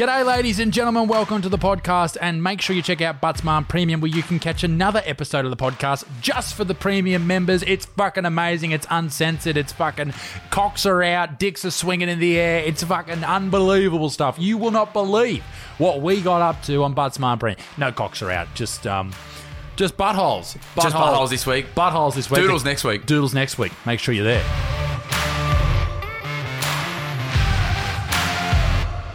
G'day, ladies and gentlemen. Welcome to the podcast. And make sure you check out Buttsman Premium, where you can catch another episode of the podcast just for the premium members. It's fucking amazing. It's uncensored. It's fucking cocks are out, dicks are swinging in the air. It's fucking unbelievable stuff. You will not believe what we got up to on Buttsman Premium. No cocks are out. Just, um, just buttholes. Just buttholes this week. Buttholes this week. Doodles next week. Doodles next week. Make sure you're there.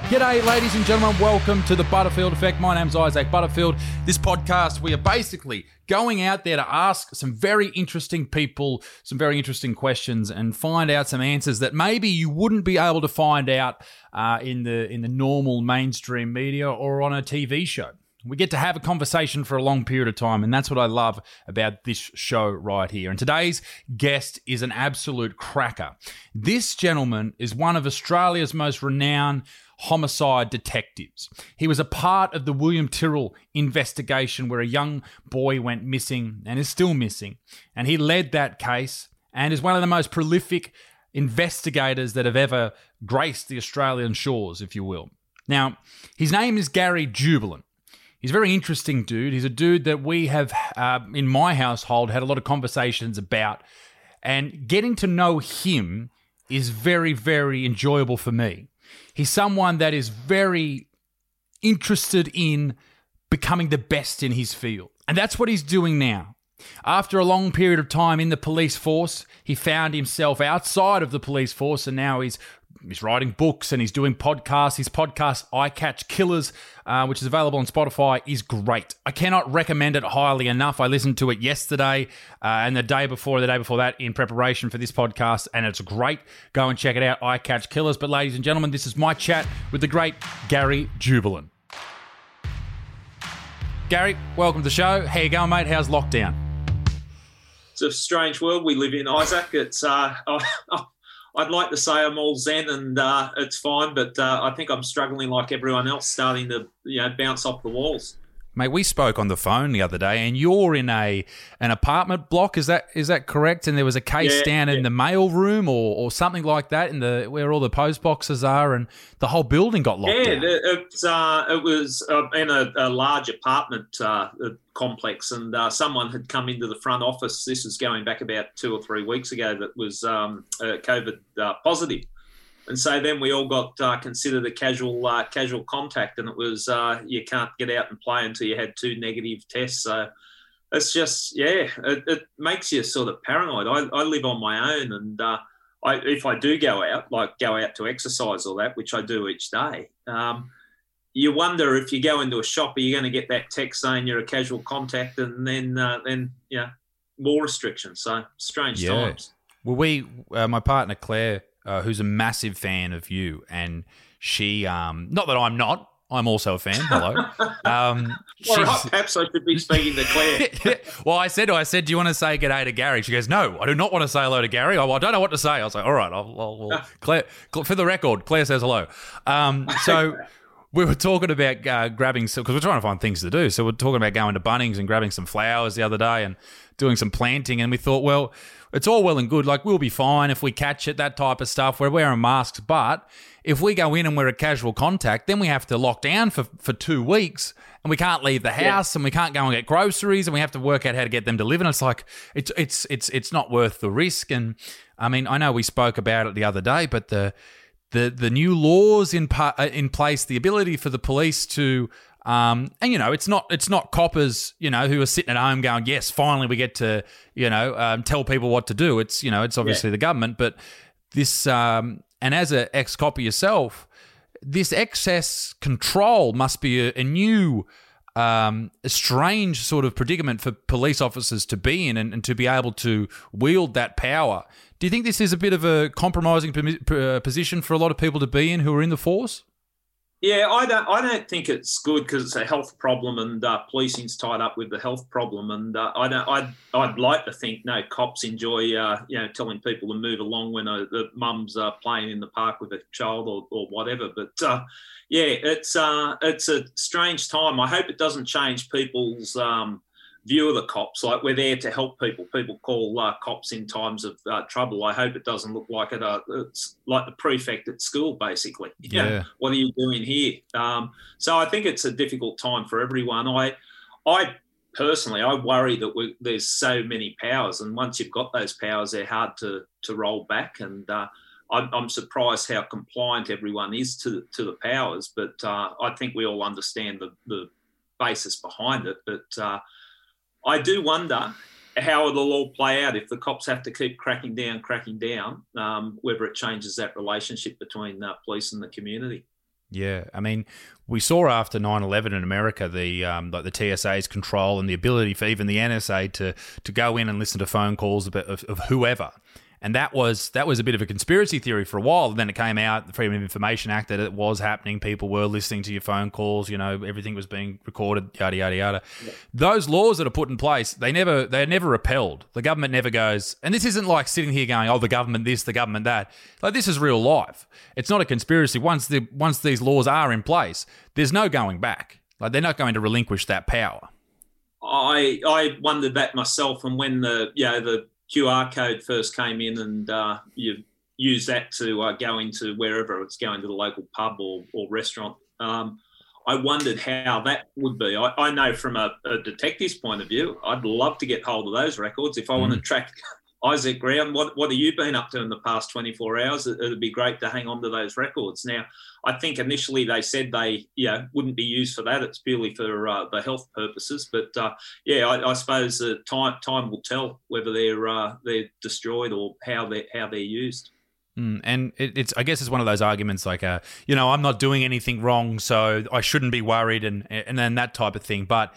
G'day, ladies and gentlemen. Welcome to the Butterfield Effect. My name's Isaac Butterfield. This podcast, we are basically going out there to ask some very interesting people some very interesting questions and find out some answers that maybe you wouldn't be able to find out uh, in the in the normal mainstream media or on a TV show. We get to have a conversation for a long period of time, and that's what I love about this show right here. And today's guest is an absolute cracker. This gentleman is one of Australia's most renowned homicide detectives. He was a part of the William Tyrrell investigation where a young boy went missing and is still missing. And he led that case and is one of the most prolific investigators that have ever graced the Australian shores, if you will. Now, his name is Gary Jubelin. He's a very interesting dude. He's a dude that we have, uh, in my household, had a lot of conversations about. And getting to know him is very, very enjoyable for me. He's someone that is very interested in becoming the best in his field. And that's what he's doing now. After a long period of time in the police force, he found himself outside of the police force and now he's he's writing books and he's doing podcasts. His podcast, I Catch Killers, uh, which is available on Spotify, is great. I cannot recommend it highly enough. I listened to it yesterday uh, and the day before, the day before that, in preparation for this podcast, and it's great. Go and check it out, I Catch Killers. But, ladies and gentlemen, this is my chat with the great Gary Jubelin. Gary, welcome to the show. How you going, mate? How's lockdown? It's a strange world we live in, Isaac. It's uh, I'd like to say I'm all zen and uh, it's fine, but uh, I think I'm struggling like everyone else, starting to you know bounce off the walls. Mate, we spoke on the phone the other day, and you're in a an apartment block. Is that is that correct? And there was a case Yeah, down in the mail room, or, or something like that, in the where all the post boxes are, and the whole building got locked Yeah, down. it, uh, it was uh, in a, a large apartment uh, complex, and uh, someone had come into the front office. This is going back about two or three weeks ago. That was um, uh, COVID uh, positive. And so then we all got uh, considered a casual uh, casual contact, and it was uh, you can't get out and play until you had two negative tests. So it's just yeah, it, it makes you sort of paranoid. I, I live on my own, and uh, I, if I do go out, like go out to exercise or that, which I do each day, um, you wonder if you go into a shop, are you going to get that text saying you're a casual contact, and then uh, then yeah, more restrictions. So strange Yeah. times. Well, we, uh, my partner Claire, uh, who's a massive fan of you, and she, um, not that I'm not, I'm also a fan. Hello. Um, she's- perhaps I should be speaking to Claire. well, I said to her, I said, "Do you want to say good day to Gary?" She goes, "No, I do not want to say hello to Gary. I, I don't know what to say." I was like, "All right, I'll, I'll, I'll Claire, for the record, Claire says hello." Um, so we were talking about uh, grabbing some because we're trying to find things to do. So we're talking about going to Bunnings and grabbing some flowers the other day and doing some planting. And we thought, well, it's all well and good. Like we'll be fine if we catch it, that type of stuff. We're wearing masks, but if we go in and we're a casual contact, then we have to lock down for, for two weeks and we can't leave the house and we can't go and get groceries and we have to work out how to get them delivered. And it's like it's it's it's it's not worth the risk. And I mean, I know we spoke about it the other day, but the the the new laws in pa- uh, in place, the ability for the police to um, and you know, it's not it's not coppers, you know, who are sitting at home going, "Yes, finally we get to, you know, um, tell people what to do." It's you know, it's obviously the government, but this um, and as an ex copper yourself, this excess control must be a, a new um, a strange sort of predicament for police officers to be in and, and, to be able to wield that power. Do you think this is a bit of a compromising uh, position for a lot of people to be in who are in the force? Yeah, I don't. I don't think it's good because it's a health problem, and uh, policing's tied up with the health problem. And uh, I don't. I'd, I'd like to think no cops enjoy, uh, you know, telling people to move along when uh, the mum's uh, playing in the park with a child or, or whatever. But uh, yeah, it's it's a strange time. I hope it doesn't change people's um, view of the cops. Like we're there to help people. People call uh, cops in times of uh, trouble. I hope it doesn't look like it. Uh, it's like the prefect at school, basically. Yeah. what are you doing here? Um, so I think it's a difficult time for everyone. I, I personally, I worry that we, there's so many powers, and once you've got those powers, they're hard to to roll back. And uh, I'm, I'm, surprised how compliant everyone is to to the powers. But uh, I think we all understand the the basis behind it. But uh, I do wonder how it'll all play out if the cops have to keep cracking down, cracking down, um, whether it changes that relationship between the police and the community. Yeah, I mean, we saw after 9/11 in America the um, like the TSA's control and the ability for even the NSA to to go in and listen to phone calls of, of, of whoever and that was that was a bit of a conspiracy theory for a while. And then it came out, the Freedom of Information Act, that it was happening. People were listening to your phone calls. You know, everything was being recorded. Yada yada yada. Yeah. Those laws that are put in place, they never they're never repealed. The government never goes. And this isn't like sitting here going, "Oh, the government this, the government that." Like this is real life. It's not a conspiracy. Once the once these laws are in place, there's no going back. Like they're not going to relinquish that power. I I wondered that myself, and when the you know the QR code first came in and uh, you use that to uh, go into wherever it's going to the local pub or, or restaurant. Um, I wondered how that would be. I, I know from a, a, detective's point of view, I'd love to get hold of those records. If I mm. want to track Isaac Graham, what, what have you been up to in the past 24 hours? It, would be great to hang on to those records. Now, I think initially they said they yeah wouldn't be used for that. It's purely for uh, the health purposes. But uh, yeah, I, I suppose uh, time time will tell whether they're uh, they're destroyed or how they how they're used. Mm, and it, it's, I guess, it's one of those arguments like, uh, you know, I'm not doing anything wrong, so I shouldn't be worried, and and then that type of thing. But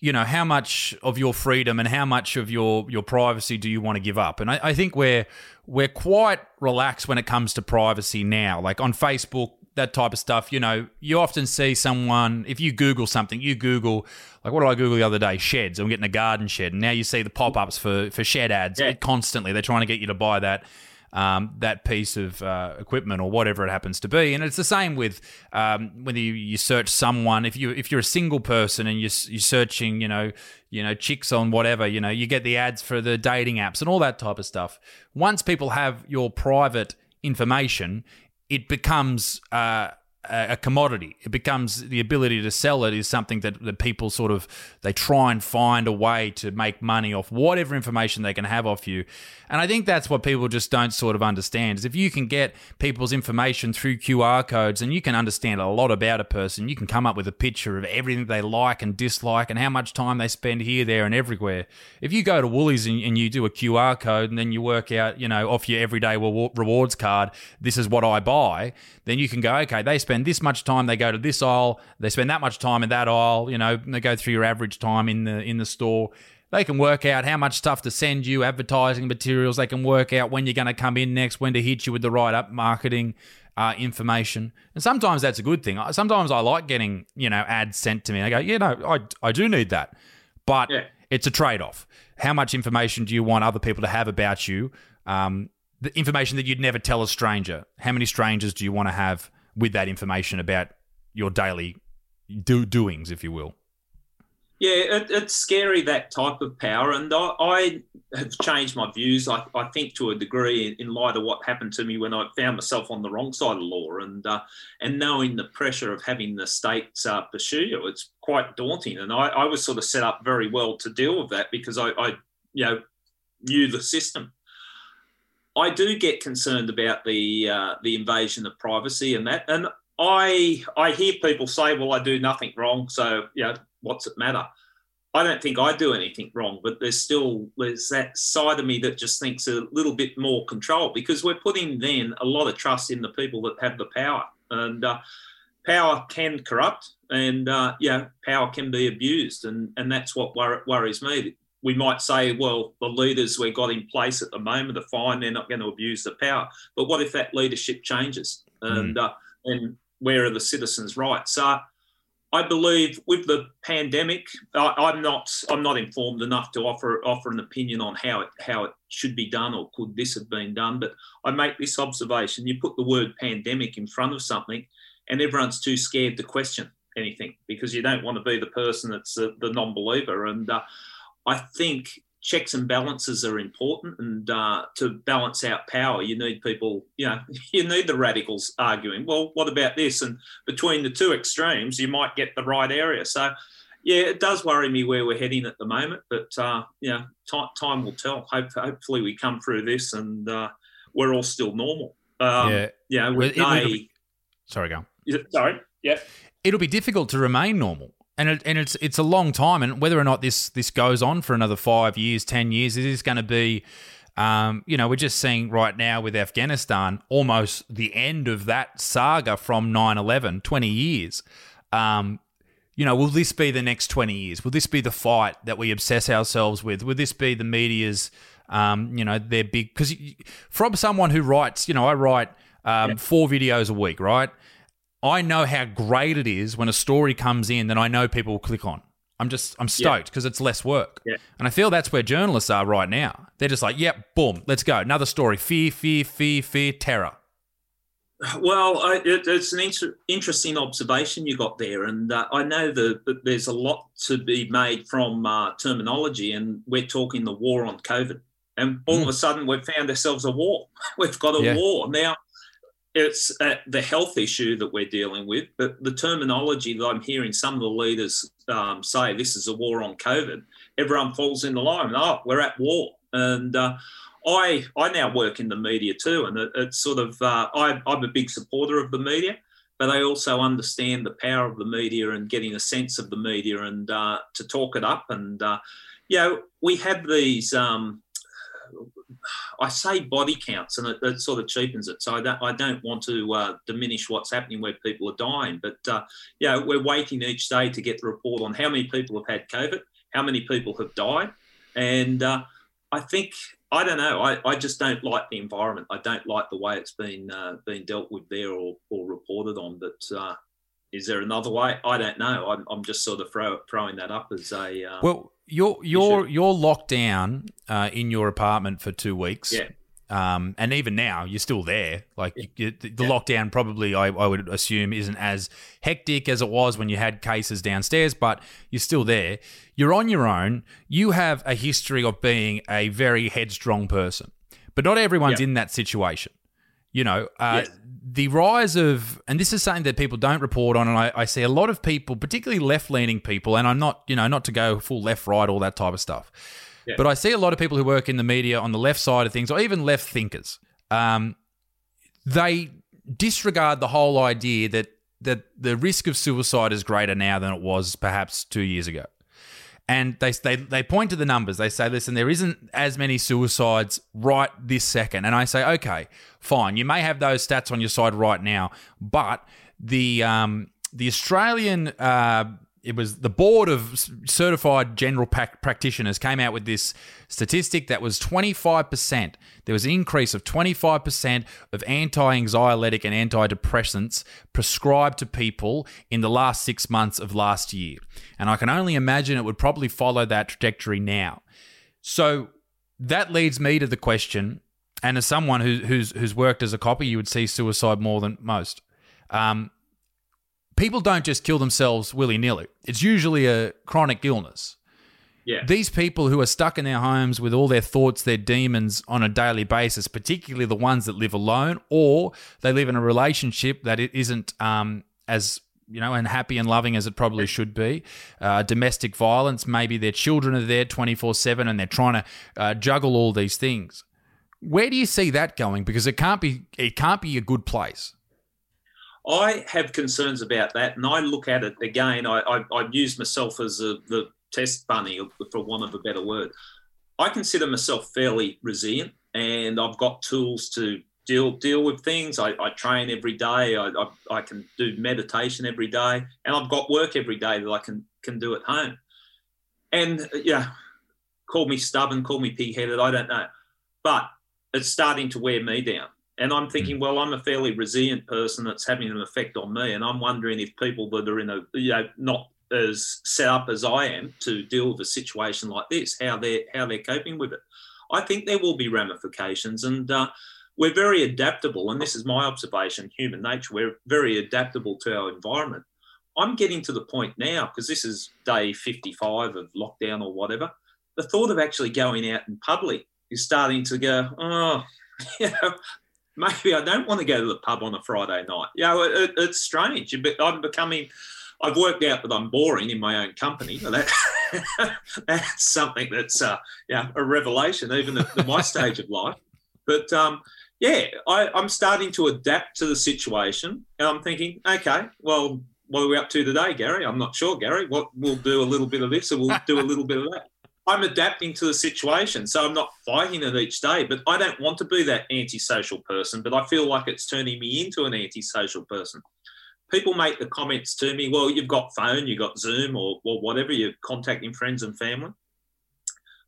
you know how much of your freedom and how much of your your privacy do you want to give up? And I, I, think we're we're quite relaxed when it comes to privacy now. Like on facebook that type of stuff you know you often see someone if you google something you google like what did i google the other day? Sheds. I'm getting a garden shed. And now you see the pop-ups for for shed ads yeah. constantly. They're trying to get you to buy that um, that piece of uh, equipment or whatever it happens to be. And it's the same with um, whether you, you, search someone. If you if you're a single person and you're, you're searching, you know, you know, chicks on whatever, you know, you get the ads for the dating apps and all that type of stuff. Once people have your private information, it becomes uh, a commodity. It becomes the ability to sell it is something that, that people sort of they try and find a way to make money off whatever information they can have off you. And I think that's what people just don't sort of understand is if you can get people's information through QR codes and you can understand a lot about a person, you can come up with a picture of everything they like and dislike and how much time they spend here, there, and everywhere. If you go to Woolies and, and you do a QR code and then you work out, you know, off your everyday rewards card, this is what I buy, then you can go, okay, they spend this much time, they go to this aisle, they spend that much time in that aisle, you know, they go through your average time in the in the store they can work out how much stuff to send you, advertising materials. They can work out when you're going to come in next, when to hit you with the right up marketing uh, information. And sometimes that's a good thing. Sometimes I like getting, you know, ads sent to me. I go, you know, I, I do need that. But yeah. it's a trade off. How much information do you want other people to have about you? Um, the information that you'd never tell a stranger. How many strangers do you want to have with that information about your daily do- doings, if you will? Yeah, it, it's scary that type of power, and I, I have changed my views. I, I, think to a degree in, light of what happened to me when I found myself on the wrong side of law, and uh, and knowing the pressure of having the states uh, pursue you, it's quite daunting. And I, I, was sort of set up very well to deal with that because I, I you know knew the system. I do get concerned about the uh, the invasion of privacy and that, and I I hear people say, "Well, I do nothing wrong, so you know." what's it matter? I don't think I do anything wrong, but there's still there's that side of me that just thinks a little bit more control because we're putting then a lot of trust in the people that have the power, and uh, power can corrupt, and uh, yeah, power can be abused, and and that's what wor- worries me. We might say, well, the leaders we've got in place at the moment are fine; they're not going to abuse the power. But what if that leadership changes, and mm. uh, and where are the citizens' rights? So I believe with the pandemic, I, am not I'm not informed enough to offer offer an opinion on how it how it should be done or could this have been done. But I make this observation: you put the word pandemic in front of something, and everyone's too scared to question anything because you don't want to be the person that's the, the non-believer. And uh, I think checks and balances are important and uh, to balance out power you need people you know you need the radicals arguing well what about this? And between the two extremes you might get the right area. So yeah it does worry me where we're heading at the moment but uh, you know time, time will tell. Hope, hopefully we come through this and uh, we're all still normal. Um, yeah. yeah well, be, sorry go sorry? Yeah. It'll be difficult to remain normal and it, and it's it's a long time, and whether or not this this goes on for another five years, ten years, it is going to be. Um, you know, we're just seeing right now with Afghanistan almost the end of that saga from 9 11, 20 years. Um, you know, will this be the next 20 years? Will this be the fight that we obsess ourselves with? Will this be the media's, um, you know, their big. Because from someone who writes, you know, I write um, yeah. four videos a week, right? I know how great it is when a story comes in that I know people will click on. I'm just I'm stoked because yeah. it's less work. Yeah. And I feel that's where journalists are right now. They're just like, yep, boom, let's go. Another story. Fear, fear, fear, fear, terror. Well, I, it, it's an inter- interesting observation you got there, and uh, I know that there's a lot to be made from uh, terminology, and we're talking the war on COVID, and all mm. of a sudden we've found ourselves a war. We've got a yeah. war now it's uh, the health issue that we're dealing with, but the terminology that I'm hearing some of the leaders um, say this is a war on COVID, everyone falls in the line. Oh, we're at war. And uh, I, I now work in the media too, and it, it's sort of, uh, I, I'm a big supporter of the media, but I also understand the power of the media and getting a sense of the media and uh, to talk it up. And, uh, you know, we have these. Um, I say body counts, and it, it, sort of cheapens it. So I don't, I don't want to uh, diminish what's happening where people are dying. But uh, yeah, we're waiting each day to get the report on how many people have had COVID, how many people have died, and uh, I think I don't know. I, I just don't like the environment. I don't like the way it's been uh, been dealt with there or, or reported on. But uh, is there another way? I don't know. I'm, I'm just sort of throw, throwing that up as a uh, well you're you're you're locked down uh, in your apartment for two weeks. Yeah. Um, and even now, you're still there. Like yeah. you, the, the yeah. lockdown probably, I, I, would assume, isn't as hectic as it was when you had cases downstairs, but you're still there. You're on your own. You have a history of being a very headstrong person, but not everyone's yeah. in that situation. You know, uh, yes the rise of, and this is something that people don't report on, and I, I see a lot of people, particularly left leaning people, and I'm not, you know, not to go full left, right, all that type of stuff, yeah. but I see a lot of people who work in the media on the left side of things, or even left thinkers. Um, they disregard the whole idea that that the risk of suicide is greater now than it was perhaps two years ago and they, they they point to the numbers. They say, listen, there isn't as many suicides right this second. And I say, okay, fine. You may have those stats on your side right now, but the um, the Australian uh, it was the board of certified general practitioners came out with this statistic that was 25%. There was an increase of 25% of anti-anxiolytic and antidepressants prescribed to people in the last 6 months of last year. And I can only imagine it would probably follow that trajectory now. So that leads me to the question and as someone who, who's who's worked as a copy, you would see suicide more than most. Um, people don't just kill themselves willy nilly. It's usually a chronic illness. Yeah. These people who are stuck in their homes with all their thoughts, their demons on a daily basis, particularly the ones that live alone or they live in a relationship that it isn't um, as you know and happy and loving as it probably should be. Uh, domestic violence, maybe their children are there twenty four seven and they're trying to uh, juggle all these things. Where do you see that going? Because it can't be it can't be a good place. I have concerns about that, and I look at it again. I, I, I use myself as a, the test bunny, for want of a better word. I consider myself fairly resilient, and I've got tools to deal deal with things. I, I train every day. I, I, I can do meditation every day, and I've got work every day that I can can do at home. And yeah, call me stubborn, call me pig-headed. I don't know, but it's starting to wear me down. And I'm thinking, well, I'm a fairly resilient person that's having an effect on me. And I'm wondering if people that are in a, you know, not as set up as I am to deal with a situation like this, how they're how they're coping with it. I think there will be ramifications, and uh, we're very adaptable. And this is my observation: human nature. We're very adaptable to our environment. I'm getting to the point now because this is day 55 of lockdown or whatever. The thought of actually going out in public is starting to go. Oh, you know, maybe I don't want to go to the pub on a Friday night. You know, it, it's strange. I'm becoming, I've worked out that I'm boring in my own company. That, that's something that's, uh, yeah, a revelation, even at, at my stage of life. But um, yeah, I, I'm starting to adapt to the situation. And I'm thinking, okay, well, what are we up to today, Gary? I'm not sure, Gary. What we'll do a little bit of this, or we'll do a little bit of that. I'm adapting to the situation. So I'm not fighting it each day, but I don't want to be that antisocial person, but I feel like it's turning me into an antisocial person. People make the comments to me, well, you've got phone, you've got Zoom or, or whatever, you're contacting friends and family.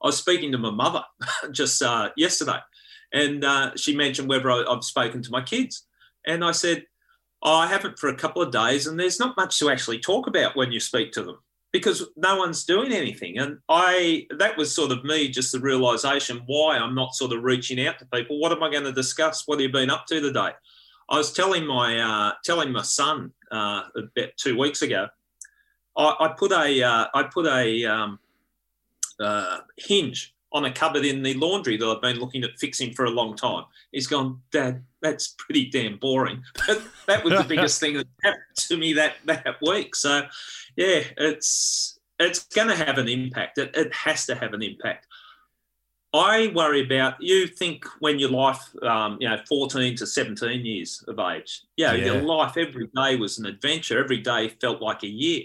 I was speaking to my mother just uh, yesterday, and uh, she mentioned whether I, I've spoken to my kids. And I said, oh, I haven't for a couple of days, and there's not much to actually talk about when you speak to them because no one's doing anything. And I that was sort of me, just the realization why I'm not sort of reaching out to people. What am I going to discuss? What have you been up to today? I was telling my uh, telling my son uh, about two weeks ago. I, I put a uh, I put a um, uh, hinge on a cupboard in the laundry that I've been looking at fixing for a long time. He's gone, Dad, that's pretty damn boring. But that was the biggest thing that happened to me that that week. So yeah, it's it's going to have an impact. It, it has to have an impact. I worry about you think when your life, um, you know, 14 to 17 years of age, yeah, yeah, your life every day was an adventure. Every day felt like a year.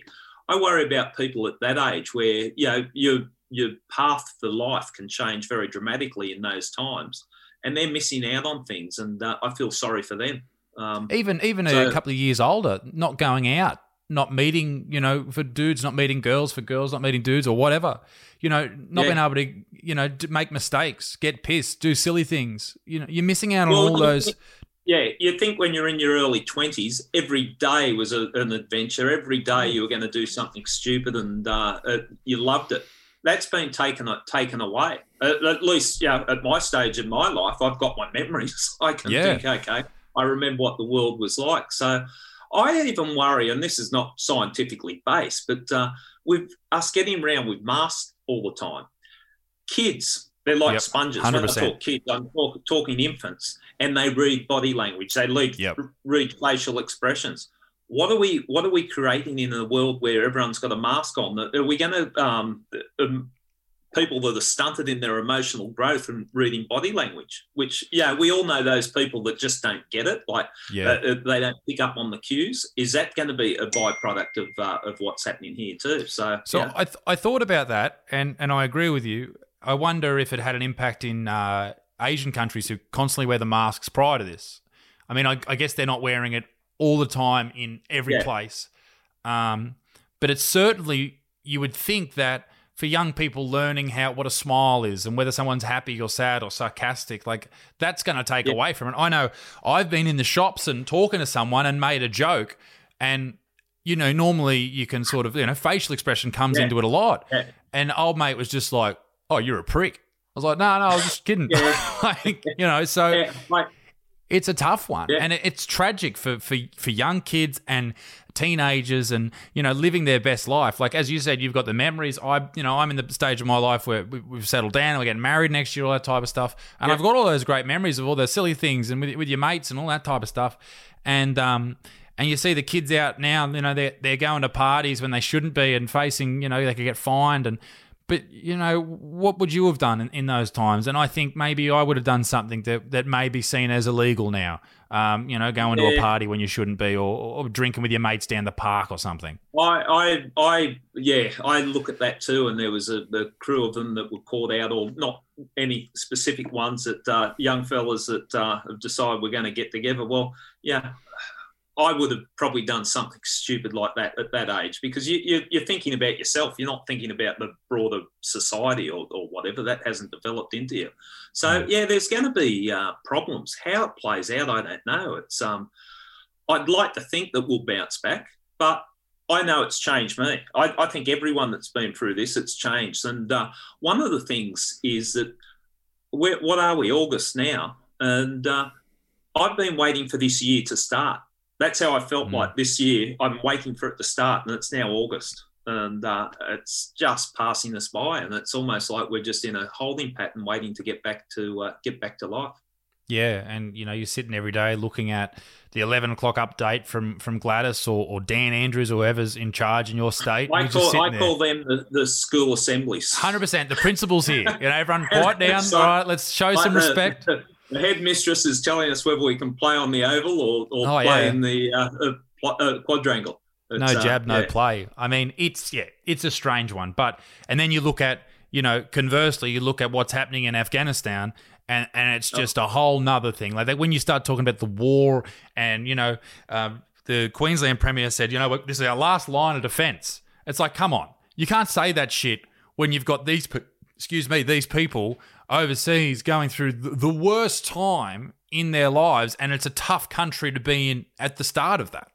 I worry about people at that age where, you know, your, your path for life can change very dramatically in those times and they're missing out on things. And uh, I feel sorry for them. Um, even even so, a couple of years older, not going out not meeting, you know, for dudes not meeting girls, for girls not meeting dudes, or whatever. You know, not yeah. being able to, you know, make mistakes, get pissed, do silly things. You know, you're missing out on well, all those. Yeah, you think when you're in your early twenties, every day was a, an adventure. Every day you were going to do something stupid, and uh, it, you loved it. That's been taken taken away. At, least, yeah, at my stage in my life, I've got my memories. I can yeah. think, okay, I remember what the world was like. So I even worry, and this is not scientifically based, but uh, with us getting around with masks all the time, kids, they're like yep, sponges. 100%. When I talk kids, I'm talk, talking infants, and they read body language, they read, yep. read facial expressions. What are we? What are we creating in a world where everyone's got a mask on? Are we going to um, um, people that are stunted in their emotional growth and reading body language, which, yeah, we all know those people that just don't get it. Like, yeah. uh, they don't pick up on the cues. Is that going to be a byproduct of, uh, of what's happening here, too? So, so yeah. I, th- I thought about that, and, and I agree with you. I wonder if it had an impact in uh, Asian countries who constantly wear the masks prior to this. I mean, I, I guess they're not wearing it all the time in every yeah. place. Um, but it's certainly, you would think that for young people learning how what a smile is and whether someone's happy or sad or sarcastic like that's going to take yeah. away from it i know i've been in the shops and talking to someone and made a joke and you know normally you can sort of you know facial expression comes yeah. into it a lot yeah. and old mate was just like oh you're a prick i was like no no i was just kidding like, you know so like, it's a tough one, yeah. and it's tragic for, for for young kids and teenagers, and you know, living their best life. Like as you said, you've got the memories. I, you know, I'm in the stage of my life where we've settled down, and we're getting married next year, all that type of stuff, and yeah. I've got all those great memories of all those silly things and with, with your mates and all that type of stuff, and um, and you see the kids out now, you know, they're they're going to parties when they shouldn't be and facing, you know, they could get fined and but you know, what would you have done in, in, those times? And I think maybe I would have done something that that may be seen as illegal now. Um, you know, going yeah. to a party when you shouldn't be, or, or, drinking with your mates down the park or something. I, I, I, yeah, I look at that too. And there was a the crew of them that were called out, or not any specific ones that uh, young fellas that uh, have decided we're going to get together. Well, yeah, I would have probably done something stupid like that at that age because you, are thinking about yourself. You're not thinking about the broader society or, or whatever that hasn't developed into you. So yeah, there's going to be uh, problems. How it plays out, I don't know. It's um, I'd like to think that we'll bounce back, but I know it's changed me. I, I think everyone that's been through this, it's changed. And uh, one of the things is that we're, what are we? August now, and uh, I've been waiting for this year to start that's how I felt mm. like this year. I'm waiting for it to start, and it's now August, and uh, it's just passing us by, and it's almost like we're just in a holding pattern, waiting to get back to uh, get back to life. Yeah, and you know you're sitting every day looking at the 11 o'clock update from from Gladys or, or Dan Andrews or whoever's in charge in your state. I call, I call them the, the school assemblies. Hundred percent, the principals here. You know, everyone quiet down. All right, let's show like some respect. The, the headmistress is telling us whether we can play on the oval or, or oh, play yeah. in the uh, uh, uh quadrangle. It's, no uh, jab, no yeah. play. I mean, it's yeah, it's a strange one. But and then you look at you know, conversely, you look at what's happening in Afghanistan, and and it's oh. just oh. a whole nother thing. Like when you start talking about the war, and you know, um, the Queensland Premier said, you know, this is our last line of defence. It's like, come on, you can't say that shit when you've got these, excuse me, these people overseas going through the worst time in their lives, and it's a tough country to be in at the start of that.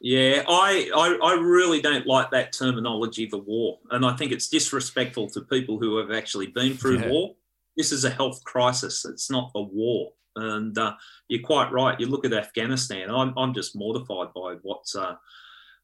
Yeah, I, I, I really don't like that terminology, the war, and I think it's disrespectful to people who have actually been through yeah. war. This is a health crisis; it's not a war. And uh, you're quite right. You look at Afghanistan. I'm, I'm just mortified by what's uh,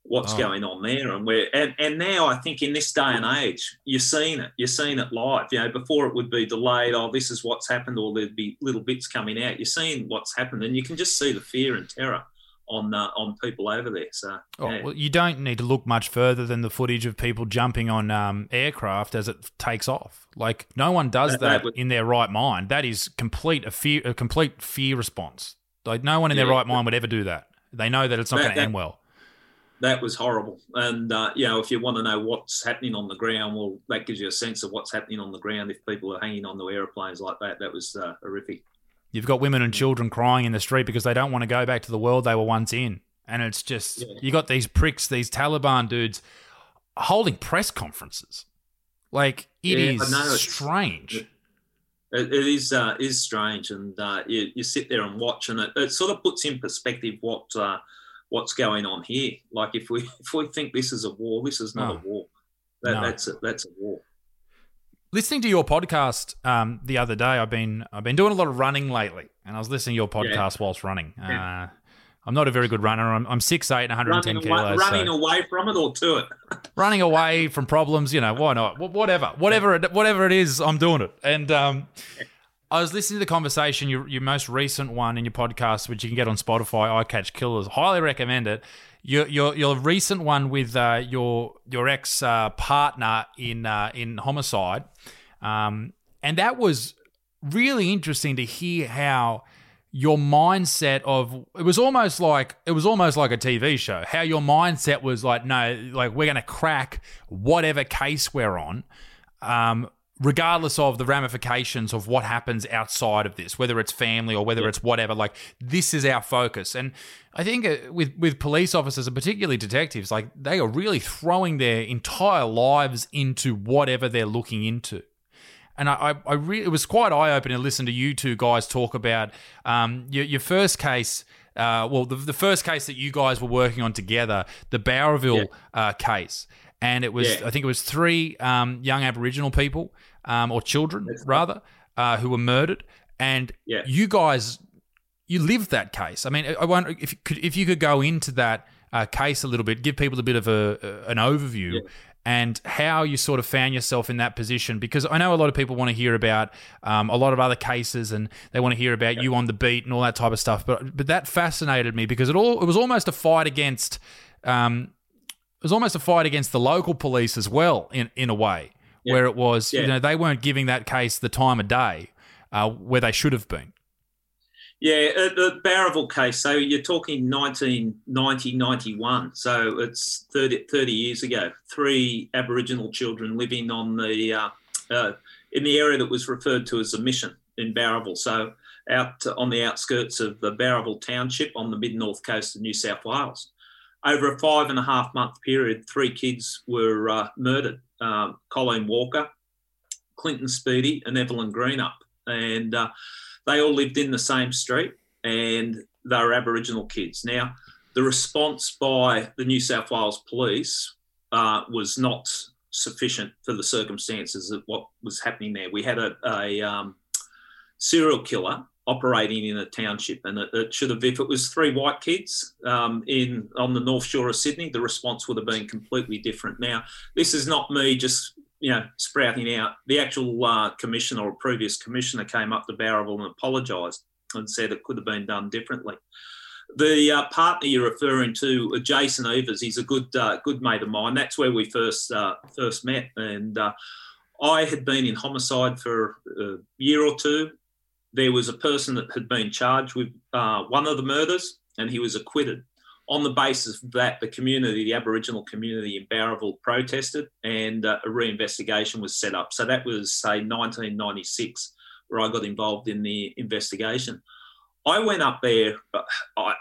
what's oh. going on there. And where and, and now I think in this day and age you're seeing it you're seeing it live. You know before it would be delayed oh this is what's happened or there'd be little bits coming out. You're seeing what's happened and you can just see the fear and terror on uh, on people over there. So oh, yeah. well you don't need to look much further than the footage of people jumping on um, aircraft as it takes off. Like no one does that, that would, in their right mind. That is complete a fear a complete fear response. Like no one in yeah, their right mind would ever do that. They know that it's not going to end well that was horrible. And uh, you know, if you want to know what's happening on the ground, well, that gives you a sense of what's happening on the ground. If people are hanging on to aeroplanes like that, that was uh, horrific. You've got women and children crying in the street because they don't want to go back to the world they were once in, and it's just yeah. you got these pricks, these Taliban dudes, holding press conferences. Like it yeah, is strange. It, it is uh, is strange, and uh, you, you sit there and watch, and it, it sort of puts in perspective what uh, what's going on here. Like if we if we think this is a war, this is not no. a war. That, no. That's a, that's a war. Listening to your podcast um, the other day, I've been I've been doing a lot of running lately, and I was listening to your podcast yeah. whilst running. Yeah. Uh, I'm not a very good runner. I'm, I'm 6'8 and 110 running kilos. Away, running so. away from it or to it? running away from problems, you know, why not? Whatever. Whatever it, whatever it is, I'm doing it. And um, I was listening to the conversation, your, your most recent one in your podcast, which you can get on Spotify, I Catch Killers. Highly recommend it. Your your, your recent one with uh, your your ex uh, partner in uh, in homicide, um, and that was really interesting to hear how your mindset of it was almost like it was almost like a TV show. How your mindset was like, no, like we're going to crack whatever case we're on. Um, regardless of the ramifications of what happens outside of this, whether it's family or whether yeah. it's whatever, like this is our focus. And I think uh, with with police officers and particularly detectives, like they are really throwing their entire lives into whatever they're looking into. And I, I, I really, it was quite eye opening to listen to you two guys talk about um, your, your first case. Uh, well, the, the first case that you guys were working on together, the Bowraville yeah. uh, case, and it was yeah. I think it was three um, young Aboriginal people um, or children That's rather uh, who were murdered, and yeah. you guys you lived that case. I mean, I wonder if you could, if you could go into that uh, case a little bit, give people a bit of a, an overview. Yeah. And how you sort of found yourself in that position, because I know a lot of people want to hear about um, a lot of other cases, and they want to hear about you on the beat and all that type of stuff. But but that fascinated me because it all it was almost a fight against um, it was almost a fight against the local police as well, in in a way, yeah. where it was, yeah. you know, they weren't giving that case the time of day uh, where they should have been. Yeah, uh, the Bowraville case. So you're talking 1990, 91. So it's 30, 30 years ago. Three Aboriginal children living on the uh, uh, in the area that was referred to as a mission in Bowraville. So out on the outskirts of the Bowraville township on the mid north coast of New South Wales. Over a five and a half month period, three kids were uh, murdered. Um, Colleen Walker, Clinton Speedy, and Evelyn Greenup, and uh, they all lived in the same street, and they were Aboriginal kids. Now, the response by the New South Wales Police uh, was not sufficient for the circumstances of what was happening there. We had a, a um, serial killer operating in a township, and it, it, should have, if it was three white kids um, in on the North Shore of Sydney, the response would have been completely different. Now, this is not me just you know sprouting out. The actual uh, commissioner or previous commissioner came up to Bowraville and apologised and said it could have been done differently. The uh, partner you're referring to, uh, Jason Evers, he's a good uh, good mate of mine. That's where we first uh, first met, and uh, I had been in homicide for a year or two. There was a person that had been charged with uh, one of the murders, and he was acquitted. On the basis that, the community, the Aboriginal community in Bowraville, protested, and a reinvestigation was set up. So that was say 1996, where I got involved in the investigation. I went up there. I,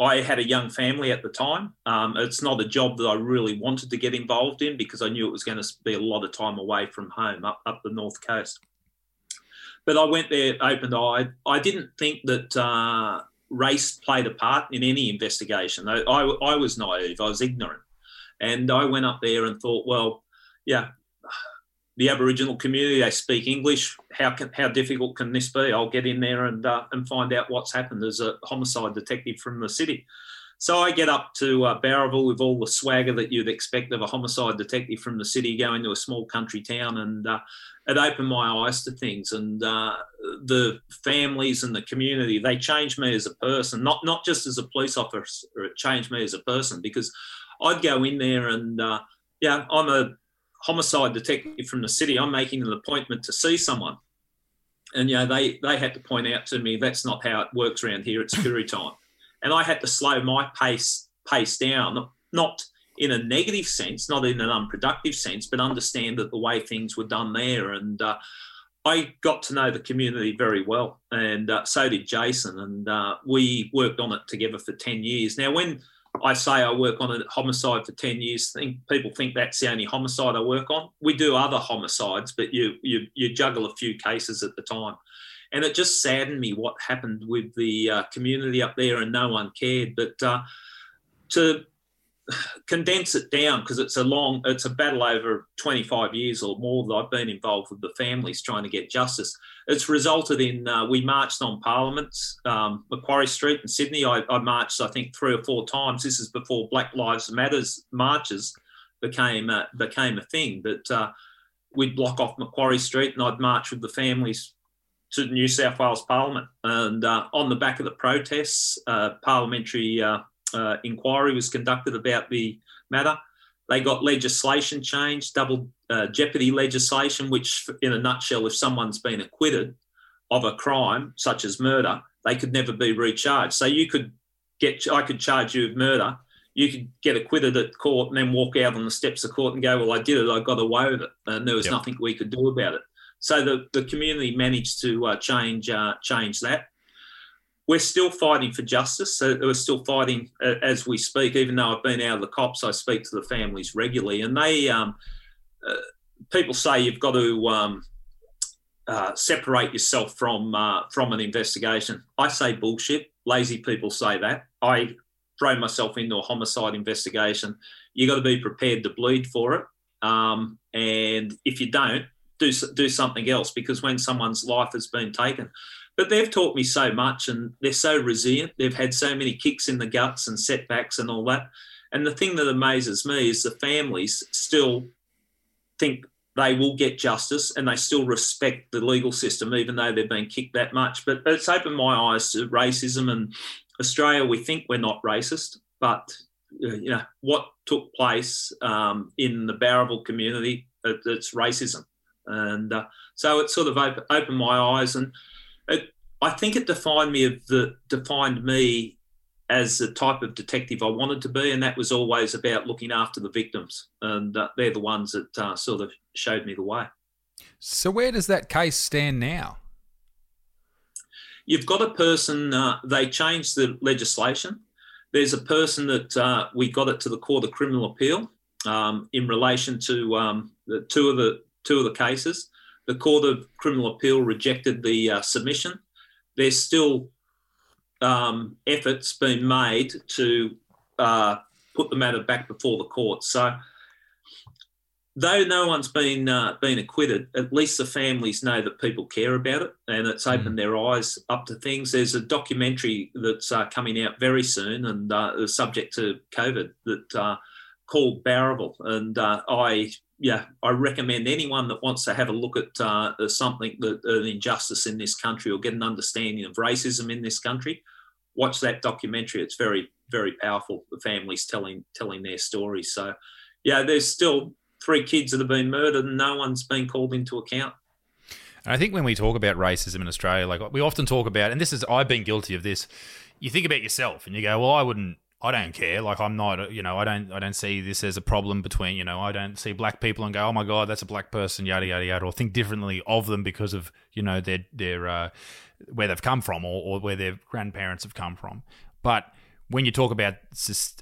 I had a young family at the time. Um, it's not a job that I really wanted to get involved in because I knew it was going to be a lot of time away from home up, up the north coast. But I went there open eyed. I didn't think that uh, race played a part in any investigation. I, I, I was naive, I was ignorant. And I went up there and thought, well, yeah, the Aboriginal community. They speak English. How can how difficult can this be? I'll get in there and uh, and find out what's happened as a homicide detective from the city. So I get up to uh, Bowraville with all the swagger that you'd expect of a homicide detective from the city going to a small country town, and uh, it opened my eyes to things. And uh, the families and the community they changed me as a person, not not just as a police officer. It changed me as a person because I'd go in there and uh, yeah, I'm a homicide detective from the city, I'm making an appointment to see someone. And you know, they they had to point out to me that's not how it works around here. It's Koori time, and I had to slow my pace pace down, not in a negative sense, not in an unproductive sense, but understand that the way things were done there. And uh, I got to know the community very well, and uh, so did Jason. And uh, we worked on it together for ten years. Now, when I say I work on a homicide for 10 years. Think people think that's the only homicide I work on. We do other homicides, but you you you juggle a few cases at the time. And it just saddened me what happened with the uh, community up there, and no one cared. But uh, to condense it down because it's a long, it's a battle over 25 years or more that I've been involved with the families trying to get justice. It's resulted in uh, we marched on Parliament, um, Macquarie Street in Sydney. I, I, marched, I think, three or four times. This is before Black Lives Matters marches became became a thing. But uh, we'd block off Macquarie Street, and I'd march with the families to the New South Wales Parliament. And uh, on the back of the protests, uh, parliamentary uh, uh, inquiry was conducted about the matter. They got legislation changed, double uh, jeopardy legislation, which, in a nutshell, if someone's been acquitted of a crime such as murder, they could never be recharged. So you could get, I could charge you with murder. You could get acquitted at court and then walk out on the steps of court and go, "Well, I did it. I got away with it," and there was yep. nothing we could do about it. So the, the community managed to uh, change uh, change that we're still fighting for justice. So we're still fighting uh, as we speak. Even though I've been out of the cops, I speak to the families regularly, and they um, uh, people say you've got to um, uh, separate yourself from uh, from an investigation. I say bullshit. Lazy people say that. I throw myself into a homicide investigation. You've got to be prepared to bleed for it, um, and if you don't, do do something else because when someone's life has been taken but they've taught me so much and they're so resilient. They've had so many kicks in the guts and setbacks and all that. And the thing that amazes me is the families still think they will get justice and they still respect the legal system, even though they've been kicked that much. But it's opened my eyes to racism. And Australia, we think we're not racist, but uh, you know what took place um, in the Bowraville community it's racism, and uh, so it sort of op- opened my eyes, and it, I think it defined me of the defined me as the type of detective I wanted to be, and that was always about looking after the victims, and uh, they're the ones that uh, sort of showed me the way. So, where does that case stand now? You've got a person. Uh, they changed the legislation. There's a person that uh, we got it to the Court of Criminal Appeal um, in relation to um, the two of the two of the cases. The Court of Criminal Appeal rejected the uh, submission. There's still um, efforts being made to uh, put the matter back before the court. So, though no one's been uh, been acquitted, at least the families know that people care about it, and it's opened mm. their eyes up to things. There's a documentary that's uh, coming out very soon, and uh, subject to COVID that uh, called Bowraville, and uh, I yeah, I recommend anyone that wants to have a look at uh, something that an injustice in this country or get an understanding of racism in this country, watch that documentary. It's very, very powerful. The families telling telling their stories. So, yeah, there's still three kids that have been murdered and no one's been called into account. And I think when we talk about racism in Australia, like we often talk about, and this is I've been guilty of this. You think about yourself and you go, "Well, I wouldn't I don't care. Like I'm not, you know, I don't, I don't see this as a problem between, you know, I don't see black people and go, oh my god, that's a black person, yada yada yada, or think differently of them because of, you know, their their uh, where they've come from or, or where their grandparents have come from. But when you talk about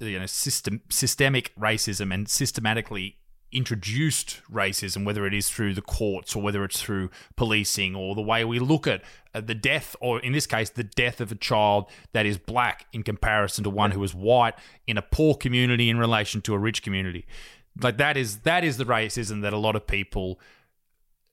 you know system systemic racism and systematically introduced racism, whether it is through the courts or whether it's through policing or the way we look at the death, or in this case, the death of a child that is black in comparison to one who is white in a poor community in relation to a rich community. Like that is that is the racism that a lot of people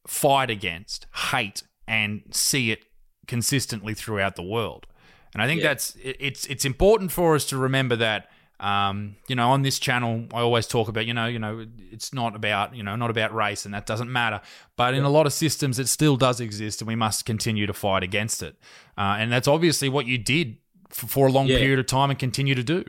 fight against, hate, and see it consistently throughout the world. And I think yeah. that's it's it's important for us to remember that um, you know, on this channel, I always talk about, you know, you know, it's not about, you know, not about race, and that doesn't matter. But in a lot of systems, it still does exist, and we must continue to fight against it. Uh, and that's obviously what you did for, for a long yeah. period of time, and continue to do.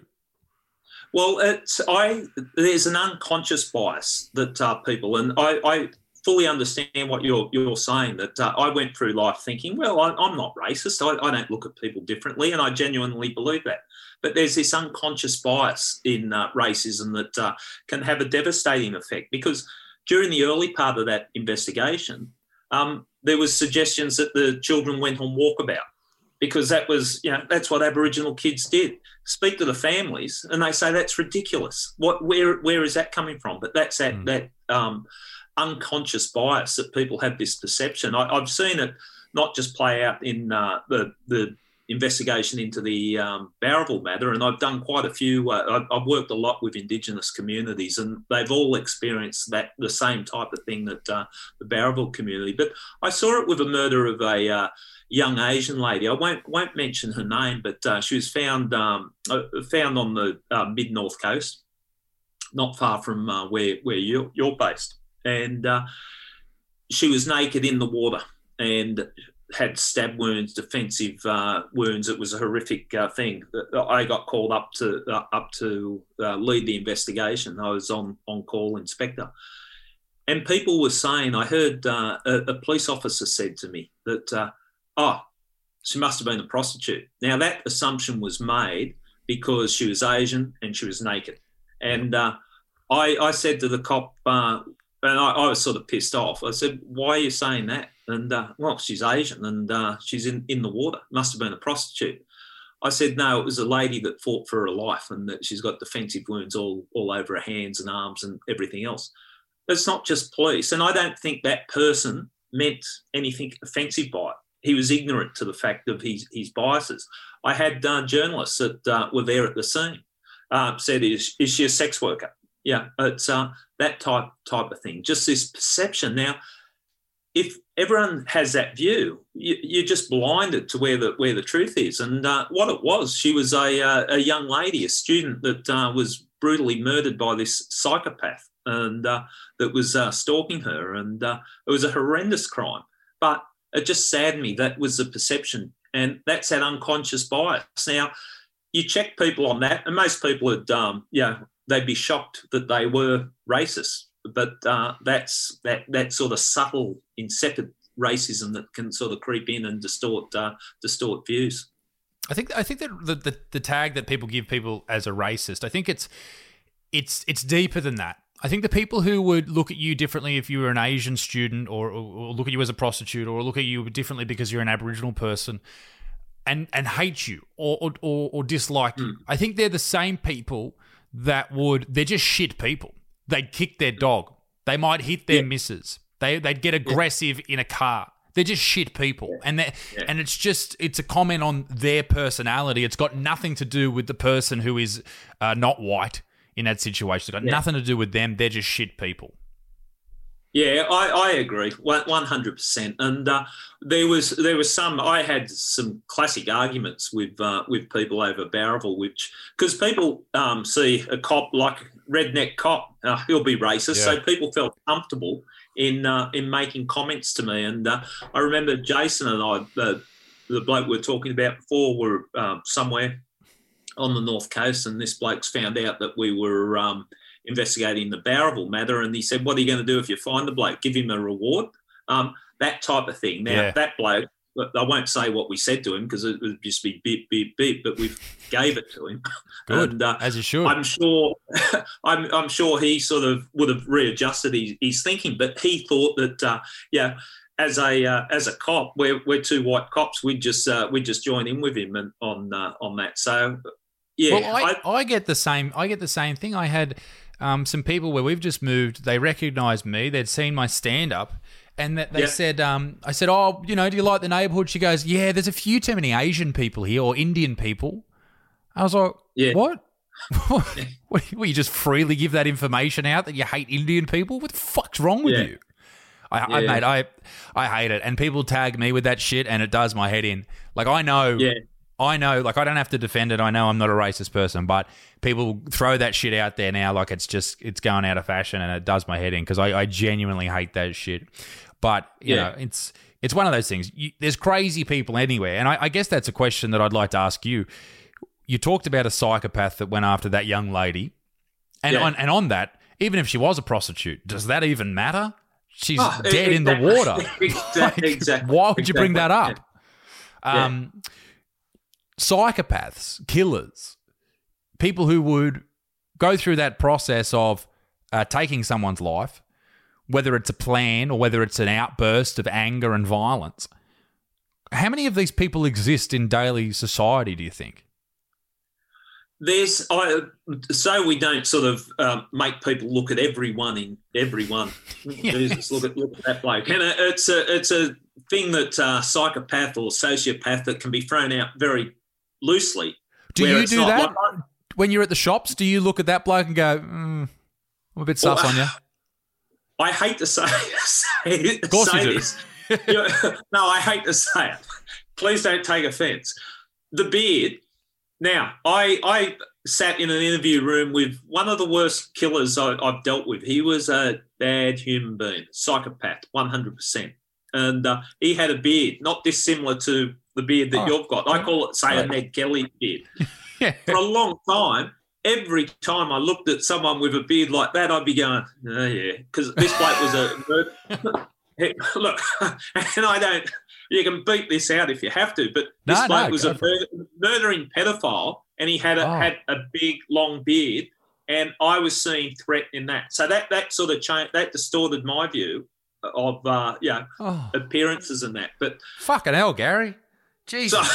Well, it's I. There's an unconscious bias that uh, people, and I, I fully understand what you're you're saying. That uh, I went through life thinking, well, I, am not racist. I, I, don't look at people differently, and I genuinely believe that. But there's this unconscious bias in uh, racism that uh, can have a devastating effect because during the early part of that investigation, um, there was suggestions that the children went on walkabout because that was you know that's what Aboriginal kids did. Speak to the families, and they say that's ridiculous. What where where is that coming from? But that's that mm. that um, unconscious bias that people have this perception. I, have seen it not just play out in uh, the the investigation into the um, matter, and I've done quite a few. Uh, I've worked a lot with Indigenous communities, and they've all experienced that the same type of thing that uh, the Bowraville community. But I saw it with a murder of a uh, young Asian lady. I won't won't mention her name, but uh, she was found um, uh, found on the uh, mid north coast, not far from where where you're, you're based, and she was naked in the water and had stab wounds, defensive uh, wounds. It was a horrific uh, thing. I got called up to uh, up to uh, lead the investigation. I was on on call inspector, and people were saying. I heard uh, a, a, police officer said to me that, uh, "Oh, she must have been a prostitute." Now that assumption was made because she was Asian and she was naked, and I, I said to the cop, and I, I was sort of pissed off. I said, "Why are you saying that?" And uh, well, she's Asian and uh, she's in, in the water. Must have been a prostitute. I said, no, it was a lady that fought for her life and that she's got defensive wounds all, all over her hands and arms and everything else. It's not just police. And I don't think that person meant anything offensive by it. He was ignorant to the fact of his, his biases. I had uh, journalists that uh, were there at the scene uh, said, is, is she a sex worker? Yeah, it's uh, that type type of thing. Just this perception. Now, if everyone has that view, you, are just blinded to where the where the truth is. And uh, what it was, she was a, uh, a young lady, a student that uh, was brutally murdered by this psychopath, and uh, that was uh, stalking her. And uh, it was a horrendous crime. But it just saddened me that was the perception, and that's that unconscious bias. Now, you check people on that, and most people would, um, know, they'd be shocked that they were racist but uh, that's that that sort of subtle, incepted racism that can sort of creep in and distort uh, distort views. I think I think that the, the the tag that people give people as a racist, I think it's it's it's deeper than that. I think the people who would look at you differently if you were an Asian student, or, or, look at you as a prostitute, or look at you differently because you're an Aboriginal person, and and hate you or or, or dislike mm. you, I think they're the same people that would they're just shit people. They'd kick their dog. They might hit their yeah. misses. They they'd get aggressive yeah. in a car. They're just shit people, yeah. and they yeah. and it's just it's a comment on their personality. It's got nothing to do with the person who is uh, not white in that situation. It's got nothing to do with them. They're just shit people. Yeah, I, I agree, one hundred percent. And uh, there was there was some. I had some classic arguments with uh, with people over Bowraville, which because people um, see a cop like redneck cop, uh, he'll be racist, yeah. so people felt comfortable in uh, in making comments to me. And uh, I remember Jason and I, the, the bloke we were talking about before, were um, somewhere on the north coast, and this bloke's found out that we were um, investigating the Bowraville matter, and he said, "What are you going to do if you find the bloke? Give him a reward." Um, that type of thing. Now yeah. that bloke I won't say what we said to him because it would just be beep, beep, beep. But we gave it to him. Good, and, uh, as you should. I'm sure. I'm, I'm sure he sort of would have readjusted his, his thinking, but he thought that, uh, yeah, as a uh, as a cop, we're, we're two white cops. We just uh, we just join in with him and, on uh, on that. So, yeah, well, I, I, I, get the same. I get the same thing. I had um, some people where we've just moved. They recognised me. They'd seen my stand up and that they said, um, I said, oh, you know, do you like the neighborhood? She goes, yeah, there's a few too many Asian people here or Indian people. I was like, yeah. what? what? Will you just freely give that information out that you hate Indian people? What the fuck's wrong with yeah. you? I, yeah. I, mate, I, I hate it, and people tag me with that shit, and it does my head in. Like I know, yeah. I know, like I don't have to defend it. I know I'm not a racist person, but people throw that shit out there now, like it's just it's going out of fashion, and it does my head in because I, I genuinely hate that shit. But you yeah. know, it's it's one of those things. You, there's crazy people anywhere, and I, I guess that's a question that I'd like to ask you. You talked about a psychopath that went after that young lady, and yeah. on and on that, even if she was a prostitute, does that even matter? She's oh, dead exactly. in the water. exactly. exactly. Why would you bring that up? Yeah. Um, psychopaths, killers, people who would go through that process of uh, taking someone's life, whether it's a plan or whether it's an outburst of anger and violence. How many of these people exist in daily society, do you think? There's I so we don't sort of um, make people look at everyone in everyone. Jesus, look at look at that bloke, and it's a it's a thing that uh, psychopath or sociopath that can be thrown out very loosely. Do you do that like, when you're at the shops? Do you look at that bloke and go, mm, "I'm a bit sus on you"? I hate to say, say, say this. no, I hate to say it. Please don't take offence. The beard. Now, I I sat in an interview room with one of the worst killers I, have dealt with. He was a bad human being, psychopath, one hundred percent, and uh, he had a beard not dissimilar to the beard that oh. you've got. I call it, say, a Ned Kelly beard. yeah. For a long time, every time I looked at someone with a beard like that, I'd be going, oh, yeah, because this bloke was a look, and I don't. You can beat this out if you have to, but this no, bloke no, was a murder, murdering pedophile, and he had a oh. had a big long beard, and I was seeing threat in that. So that that sort of changed, that distorted my view of uh, yeah oh. appearances and that. But fucking hell, Gary, Jesus.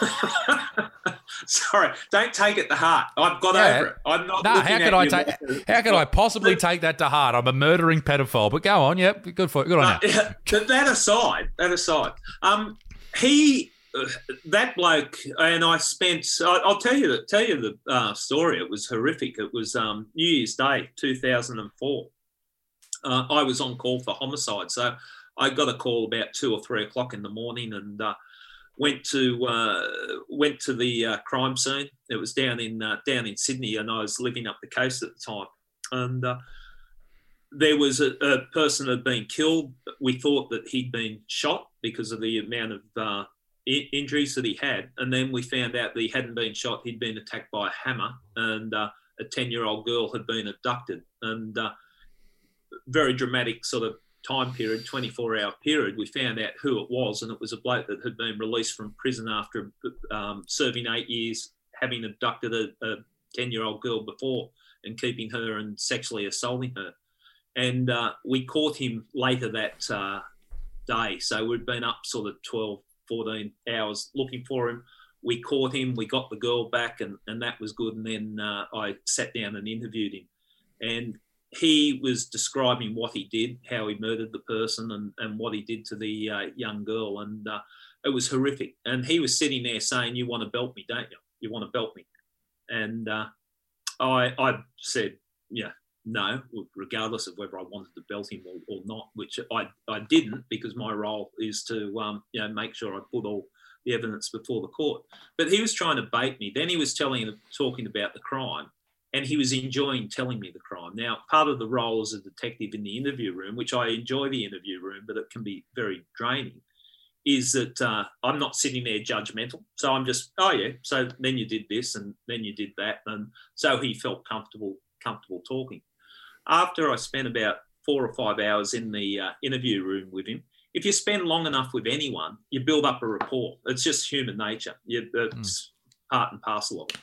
So, Sorry, don't take it to heart. I've got yeah. over it. I'm not. No, how could I take? How could I possibly take that to heart? I'm a murdering pedophile. But go on, yep, good for good on uh, you. But that aside, that aside, um, he, uh, that bloke, and I spent. I, will tell you tell you the uh, story. It was horrific. It was um, New Year's Day, 2004. Uh, I was on call for homicide, so I got a call about two or three o'clock in the morning, and uh, went to uh, went to the uh, crime scene. It was down in uh, down in Sydney, and I was living up the coast at the time. And uh, there was a, a, person had been killed. We thought that he'd been shot because of the amount of uh, I- injuries that he had, and then we found out that he hadn't been shot. He'd been attacked by a hammer, and uh, a ten-year-old girl had been abducted. And very dramatic sort of time period, 24 hour period, we found out who it was, and it was a bloke that had been released from prison after um, serving eight years, having abducted a 10 year old girl before and keeping her and sexually assaulting her. And uh, we caught him later that uh, day. So we'd been up sort of 12, 14 hours looking for him. We caught him, we got the girl back, and, and that was good. And then uh, I sat down and interviewed him. And he was describing what he did, how he murdered the person, and, and what he did to the uh, young girl. And uh, it was horrific. And he was sitting there saying, You want to belt me, don't you? You want to belt me. And uh, I, I said, Yeah, no, regardless of whether I wanted to belt him or, or not, which I, I didn't because my role is to um, you know make sure I put all the evidence before the court. But he was trying to bait me. Then he was telling talking about the crime, and he was enjoying telling me the crime. Now, part of the role as a detective in the interview room, which I enjoy the interview room, but it can be very draining, is that uh, I'm not sitting there judgmental. So I'm just, oh yeah, so then you did this and then you did that, and so he felt comfortable comfortable talking after I spent about four or five hours in the uh, interview room with him, if you spend long enough with anyone, you build up a rapport. It's just human nature. You, it's mm. part and parcel of it.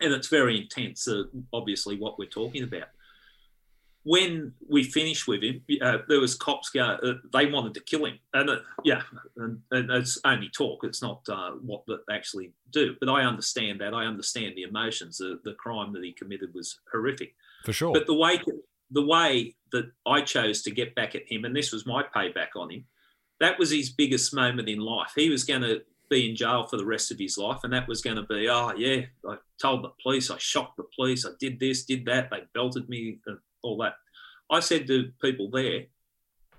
And it's very intense, uh, obviously, what we're talking about. When we finished with him, uh, there was cops go. Uh, they wanted to kill him, and uh, yeah, and, and, it's only talk. It's not uh, what they actually do. But I understand that. I understand the emotions. The, the crime that he committed was horrific for sure. But the way the way that I chose to get back at him, and this was my payback on him, that was his biggest moment in life. He was going to be in jail for the rest of his life, and that was going to be, oh yeah, I told the police, I shocked the police, I did this, did that, they belted me, and all that. I said to people there,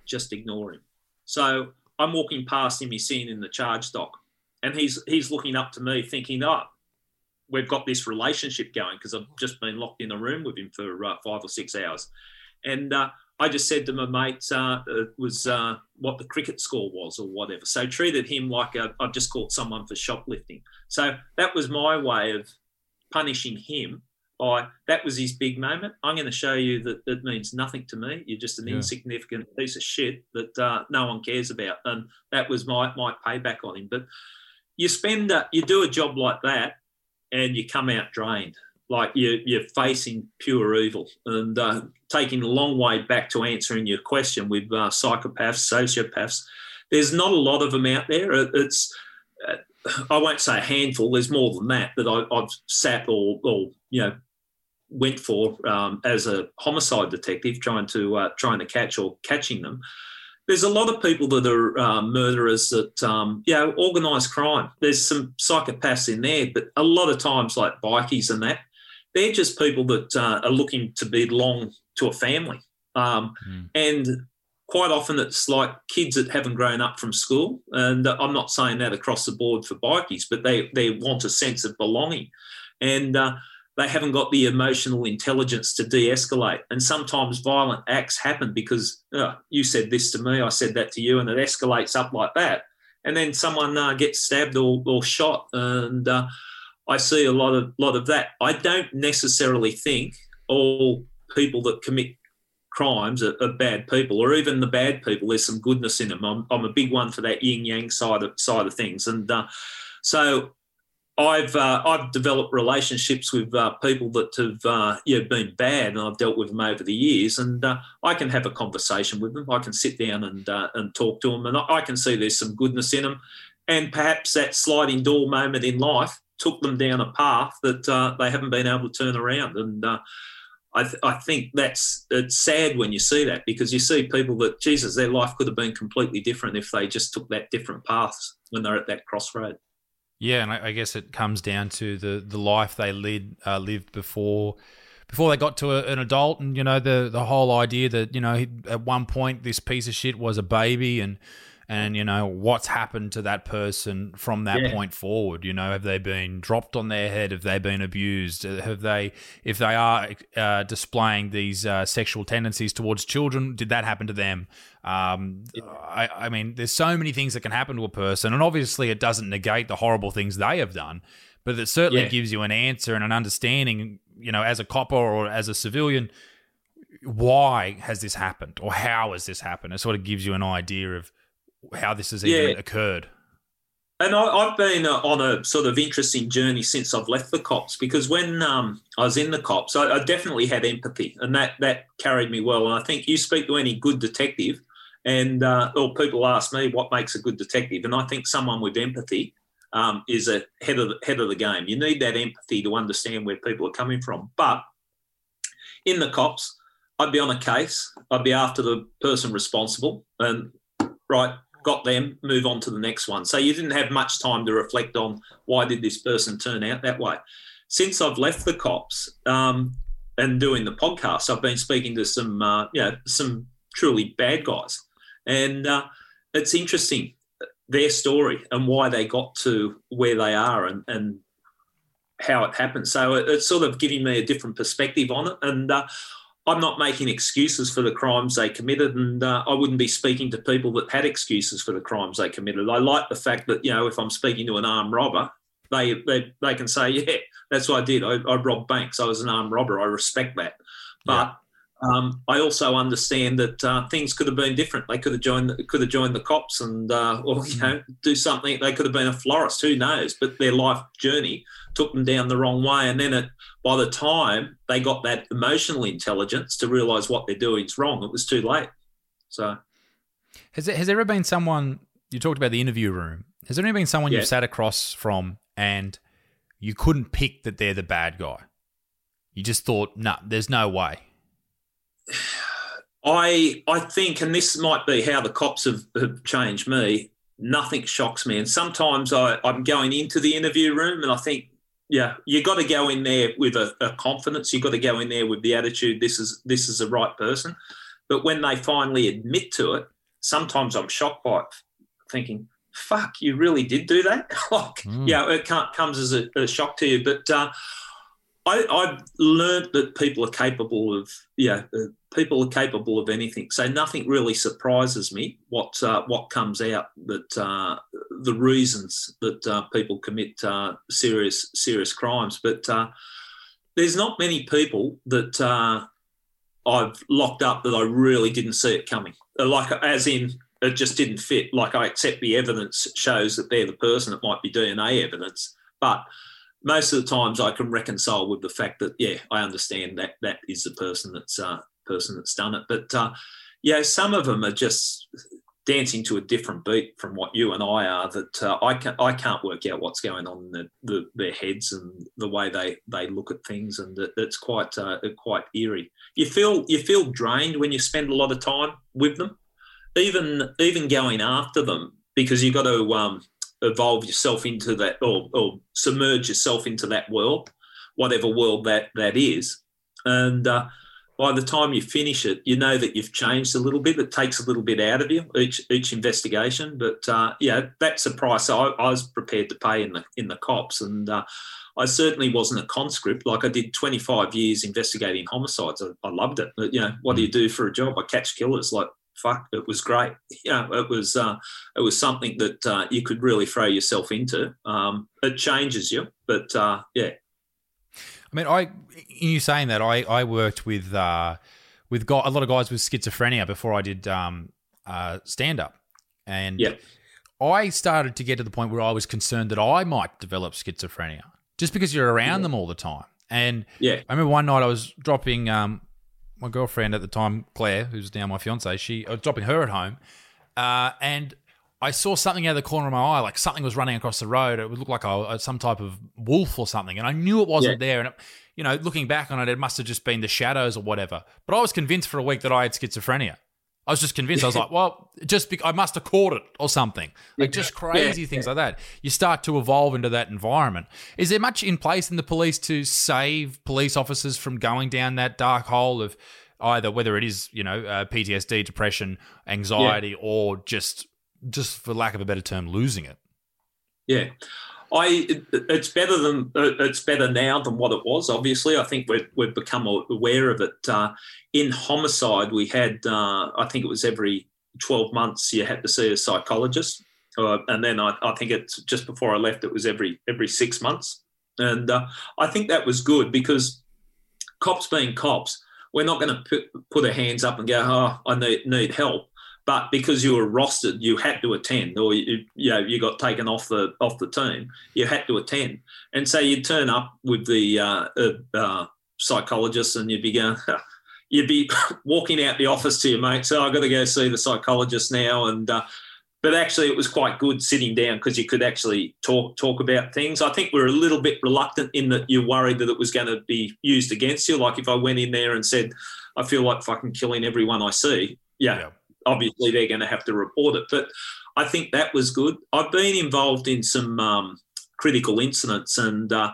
just ignore him. So I'm walking past him, he's sitting in the charge dock, and he's he's looking up to me, thinking, oh, we've got this relationship going because I've just been locked in a room with him for uh, five or six hours. And uh, I just said to my mate, uh, it was uh, what the cricket score was or whatever. So treated him like i have just caught someone for shoplifting. So that was my way of punishing him. By that was his big moment. I'm going to show you that it means nothing to me. You're just an yeah. insignificant piece of shit that uh, no one cares about. And that was my my payback on him. But you spend uh, you do a job like that and you come out drained. Like you're, you're facing pure evil. And uh, taking a long way back to answering your question with uh, psychopaths, sociopaths, there's not a lot of them out there. It's, uh, I won't say a handful, there's more than that that I, have sat or, or, you know, went for um, as a homicide detective trying to uh, trying to catch or catching them there's a lot of people that are uh, murderers that, um, you know, organised crime. There's some psychopaths in there, but a lot of times, like bikies and that, they're just people that uh, are looking to belong to a family. Um, mm. And quite often it's like kids that haven't grown up from school. And I'm not saying that across the board for bikies, but they, they want a sense of belonging. And uh, they haven't got the emotional intelligence to de-escalate and sometimes violent acts happen because oh, you said this to me i said that to you and it escalates up like that and then someone uh, gets stabbed or, or shot and uh, i see a lot of lot of that. I don't necessarily think all people that commit crimes are, are, bad people or even the bad people. There's some goodness in them. I'm, I'm a big one for that yin yang side of side of things. And uh, so I've uh, I've developed relationships with uh, people that have uh, yeah been bad, and I've dealt with them over the years, and uh, I can have a conversation with them. I can sit down and uh, and talk to them, and I can see there's some goodness in them, and perhaps that sliding door moment in life took them down a path that uh, they haven't been able to turn around, and I, th- I think that's it's sad when you see that because you see people that Jesus their life could have been completely different if they just took that different path when they're at that crossroad. Yeah, and I, I, guess it comes down to the the life they led uh, lived before before they got to a, an adult, and you know the the whole idea that you know at one point this piece of shit was a baby, and and you know what's happened to that person from that yeah. point forward you know have they been dropped on their head have they been abused uh, have they if they are uh, displaying these uh, sexual tendencies towards children did that happen to them um, yeah. I, I mean there's so many things that can happen to a person and obviously it doesn't negate the horrible things they have done but it certainly yeah. gives you an answer and an understanding you know as a copper or as a civilian why has this happened or how has this happened? It sort of gives you an idea of how this has even yeah. occurred. And I, have been uh, on a sort of interesting journey since I've left the cops because when um, I was in the cops, I, I, definitely had empathy, and that that carried me well. And I think you speak to any good detective, and uh, or people ask me what makes a good detective, and I think someone with empathy um, is a head of the, head of the game. You need that empathy to understand where people are coming from. But in the cops, I'd be on a case. I'd be after the person responsible, and right, got them, move on to the next one. So you didn't have much time to reflect on why did this person turn out that way. Since I've left the cops um, and doing the podcast, I've been speaking to some, uh, you know, some truly bad guys, and uh, it's interesting their story and why they got to where they are and, and how it happened. So it, it's sort of giving me a different perspective on it, and uh, I'm not making excuses for the crimes they committed, and uh, I wouldn't be speaking to people that had excuses for the crimes they committed. I like the fact that you know if I'm speaking to an armed robber, they they, they can say, yeah, that's what I did. I, I robbed banks. I was an armed robber. I respect that, but. Um, I also understand that uh, things could have been different. They could have joined, could have joined the cops, and uh, or you know, do something. They could have been a florist. Who knows? But their life journey took them down the wrong way, and then it by the time they got that emotional intelligence to realize what they're doing is wrong, it was too late. So, has there, has there ever been someone you talked about the interview room? Has there ever been someone yeah. you've sat across from and you couldn't pick that they're the bad guy? You just thought, no, nah, there's no way. I I think, and this might be how the cops have, have changed me. Nothing shocks me, and sometimes I, I'm going into the interview room and I think yeah, you got to go in there with a, a confidence. You got to go in there with the attitude. This is this is the right person. But when they finally admit to it, sometimes I'm shocked by it, thinking, "Fuck, you really did do that." like, mm. yeah, it comes as a, a, shock to you. But uh, I, I've learned that people are capable of, yeah, uh, people are capable of anything. So nothing really surprises me what uh, what comes out that uh, the reasons that uh, people commit uh, serious serious crimes. But uh, there's not many people that uh, I've locked up that I really didn't see it coming. Like as in it just didn't fit. Like I accept the evidence shows that they're the person. It might be DNA evidence, but most of the times I can reconcile with the fact that yeah, I understand that that is the person that's uh, person that's done it. But uh, yeah, some of them are just dancing to a different beat from what you and I are. That uh, I can I can't work out what's going on in the, the, their heads and the way they they look at things, and it, it's quite uh, quite eerie. You feel you feel drained when you spend a lot of time with them, even even going after them because you've got to um, evolve yourself into that or, or submerge yourself into that world, whatever world that that is. And uh, by the time you finish it, you know that you've changed a little bit. It takes a little bit out of you each each investigation, but uh, yeah, that's a price I, I, was prepared to pay in the in the cops, and uh, I certainly wasn't a conscript. Like I did 25 years investigating homicides. I, I loved it. But, you know, what do you do for a job? I catch killers. Like fuck, it was great. Yeah, it was uh, it was something that uh, you could really throw yourself into. Um, it changes you, but uh, yeah. I mean, I in you saying that I I worked with uh, with a lot of guys with schizophrenia before I did um, uh, stand up, and yeah. I started to get to the point where I was concerned that I might develop schizophrenia just because you're around yeah. them all the time. And yeah, I remember one night I was dropping um, my girlfriend at the time, Claire, who's now my fiance, she I was dropping her at home, uh, and I saw something out of the corner of my eye, like something was running across the road. It would look like a, some type of wolf or something, and I knew it wasn't yeah. there. And it, you know, looking back on it, it must have just been the shadows or whatever. But I was convinced for a week that I had schizophrenia. I was just convinced. I was like, well, just be- I must have caught it or something. Like just crazy yeah, things like that. You start to evolve into that environment. Is there much in place in the police to save police officers from going down that dark hole of either whether it is you know uh, PTSD, depression, anxiety, yeah. or just just for lack of a better term, losing it? Yeah. I it, it's better than it's better now than what it was. Obviously, I think we've, we've become aware of it. Uh, in homicide, we had uh, I think it was every twelve months you had to see a psychologist, uh, and then I, I, think it's just before I left it was every every six months, and uh, I think that was good because cops being cops, we're not going to put, put our hands up and go, oh, I need, need help. But because you were rostered, you had to attend, or you, you know you got taken off the off the team. You had to attend, and so you'd turn up with the uh, uh, uh, psychologist, and you'd be going, you'd be walking out the office to your mate. So I've got to go see the psychologist now, and uh, but actually it was quite good sitting down because you could actually talk talk about things. I think we're a little bit reluctant in that you're worried that it was going to be used against you. Like if I went in there and said, I feel like fucking killing everyone I see, yeah, yeah. Obviously they're going to have to report it. But I think that was good. I've been involved in some um, critical incidents and. Uh,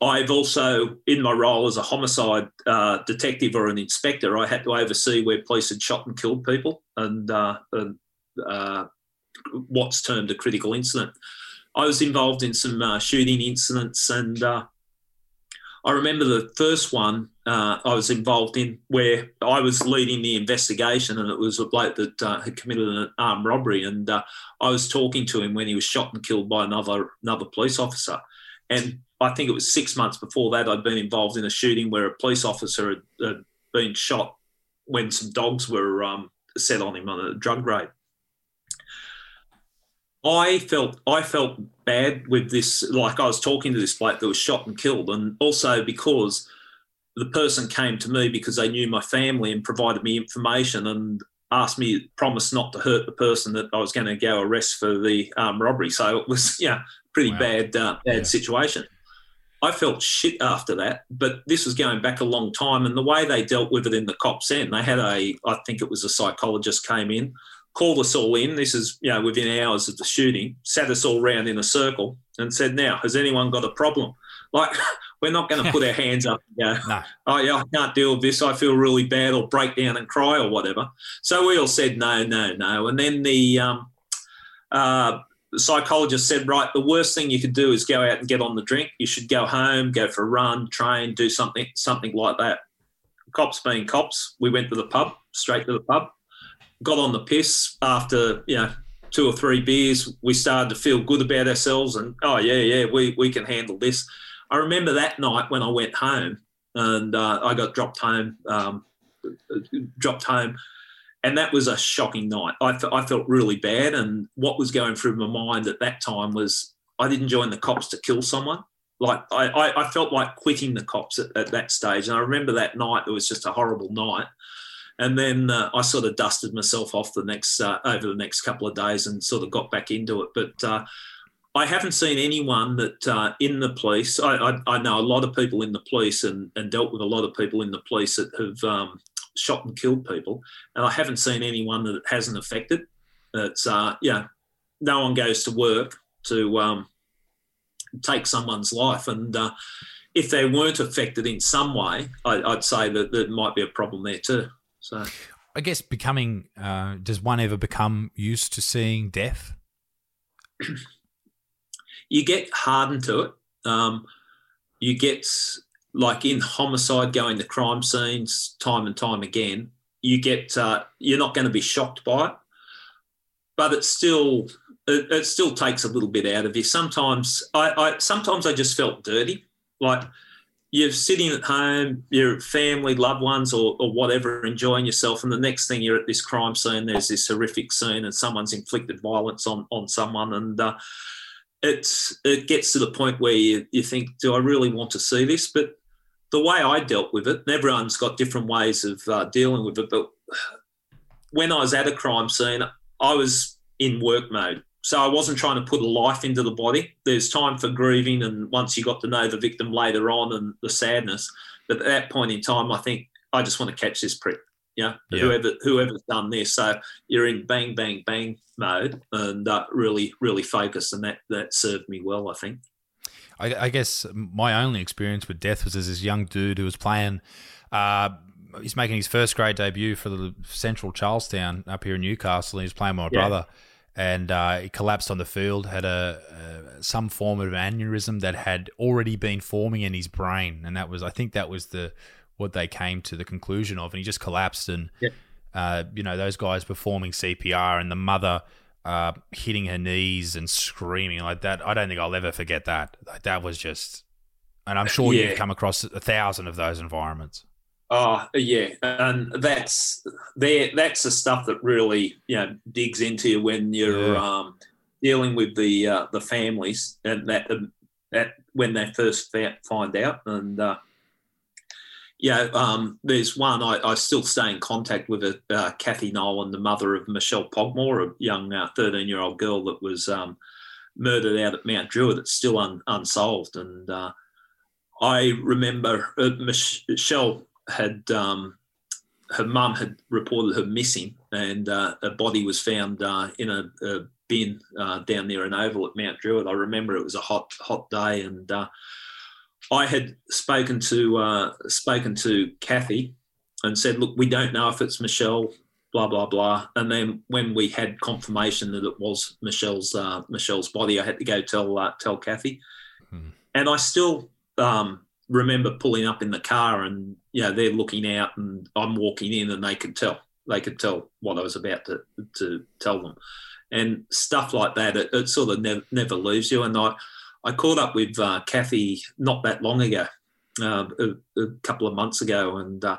I've also, in my role as a homicide uh, detective or an inspector, I had to oversee where police had shot and killed people and, uh, and uh, what's termed a critical incident. I was involved in some uh, shooting incidents, and uh, I remember the first one uh, I was involved in where I was leading the investigation, and it was a bloke that uh, had committed an armed robbery, and uh, I was talking to him when he was shot and killed by another another police officer, and I think it was six months before that I'd been involved in a shooting where a police officer had, had been shot when some dogs were um, set on him on a drug raid. I felt I felt bad with this. Like I was talking to this bloke that was shot and killed, and also because the person came to me because they knew my family and provided me information and asked me promise not to hurt the person that I was going to go arrest for the um, robbery. So it was yeah, pretty wow. bad uh, bad yeah. situation. I felt shit after that, but this was going back a long time, and the way they dealt with it in the cops end, they had a I think it was a psychologist came in called us all in. This is, you know, within hours of the shooting, sat us all round in a circle and said, Now, has anyone got a problem? Like, we're not going to put our hands up and go, no. Oh, yeah, I can't deal with this. I feel really bad or break down and cry or whatever. So we all said, No, no, no. And then the, um, uh, psychologist said, Right, the worst thing you could do is go out and get on the drink. You should go home, go for a run, train, do something, something like that. Cops being cops, we went to the pub, straight to the pub got on the piss after you know two or three beers. We started to feel good about ourselves, and oh yeah, yeah, we we can handle this. I remember that night when I went home and uh, I got dropped home, um, dropped home, and that was a shocking night. I, I felt really bad, and what was going through my mind at that time was I didn't join the cops to kill someone. Like I, I, I felt like quitting the cops at, at that stage, and I remember that night. It was just a horrible night and then uh, I sort of dusted myself off the next uh, over the next couple of days and sort of got back into it. But uh, I haven't seen anyone that uh, in the police. I, I, I, know a lot of people in the police and, and dealt with a lot of people in the police that have um, shot and killed people, and I haven't seen anyone that hasn't affected. It's uh, yeah, no one goes to work to um, take someone's life, and uh, if they weren't affected in some way, I, would say that there might be a problem there too. So I guess becoming uh, does one ever become used to seeing death? you get hardened to it. Um, you get like in homicide, going to crime scenes time and time again. You get uh, you're not going to be shocked by it, but it's still it, it, still takes a little bit out of you. Sometimes I, I sometimes I just felt dirty, like you're sitting at home, your family, loved ones, or, or whatever, enjoying yourself, and the next thing you're at this crime scene, there's this horrific scene, and someone's inflicted violence on on someone, and uh, it's it gets to the point where you, you think, do I really want to see this? But the way I dealt with it, and everyone's got different ways of uh, dealing with it, but when I was at a crime scene, I was in work mode. So I wasn't trying to put life into the body. There's time for grieving, and once you got to know the victim later on and the sadness. But at that point in time, I think I just want to catch this prick. Yeah, yeah. whoever whoever's done this. So you're in bang bang bang mode and uh, really really focused, and that that served me well. I think. I, I, guess my only experience with death was as this young dude who was playing. Uh, he's making his first grade debut for the Central Charlestown up here in Newcastle. And he was playing with my yeah. brother and uh, he collapsed on the field. Had a, a, some form of aneurysm that had already been forming in his brain, and that was I think that was the what they came to the conclusion of, and he just collapsed. And yeah. uh, you know those guys performing CPR, and the mother uh, hitting her knees and screaming like that. I don't think I'll ever forget that. Like that was just, and I'm sure yeah. you've come across a thousand of those environments. Oh yeah, and that's there. That's the stuff that really you know digs into you when you're yeah. um, dealing with the uh, the families and that that when they first find out. And uh, yeah, um, there's one I, I, still stay in contact with a uh, Kathy Nolan, the mother of Michelle Pogmore, a young 13 uh, year old girl that was um, murdered out at Mount Druitt. It's still un, unsolved, and uh, I remember uh, Michelle had um, her mum had reported her missing, and uh, a body was found uh, in a, a bin uh, down near an oval at Mount Druitt. I remember it was a hot hot day, and uh, I had spoken to uh, spoken to Kathy and said, "Look, we don't know if it's Michelle." Blah blah blah, and then when we had confirmation that it was Michelle's uh, Michelle's body, I had to go tell tell Kathy, hmm. and I still um, remember pulling up in the car and you know they're looking out and I'm walking in and they could tell they could tell what I was about to to tell them and stuff like that it, it sort of never, never leaves you and I I caught up with uh, Kathy not that long ago uh, a, a, couple of months ago and uh,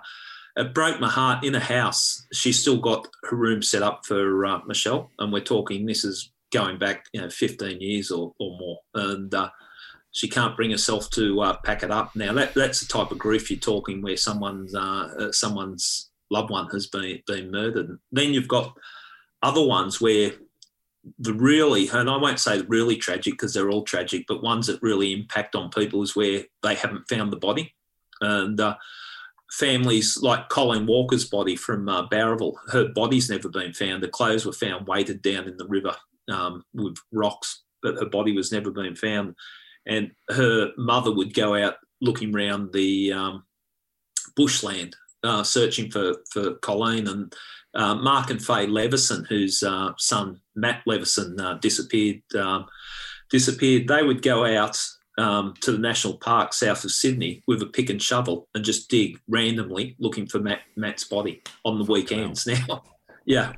it broke my heart in a house she's still got her room set up for uh, Michelle and we're talking this is going back you know 15 years or, or more and uh, she can't bring herself to uh, pack it up. Now that that's the type of grief you're talking where someone's someone's loved one has been been murdered. Then you've got other ones where the really and I won't say really tragic because they're all tragic, but ones that really impact on people is where they haven't found the body and. Uh, families like Colleen Walker's body from uh, Bowraville, her body's never been found. The clothes were found weighted down in the river um, with rocks, but her body was never been found and her mother would go out looking around the um, bushland, uh, searching for for Colleen and uh, Mark and Faye Leveson, whose uh, son Matt Leveson uh, disappeared. Um, disappeared. They would go out um, to the national park south of Sydney with a pick and shovel and just dig randomly, looking for Matt, Matt's body on the weekends. Wow. Now, yeah,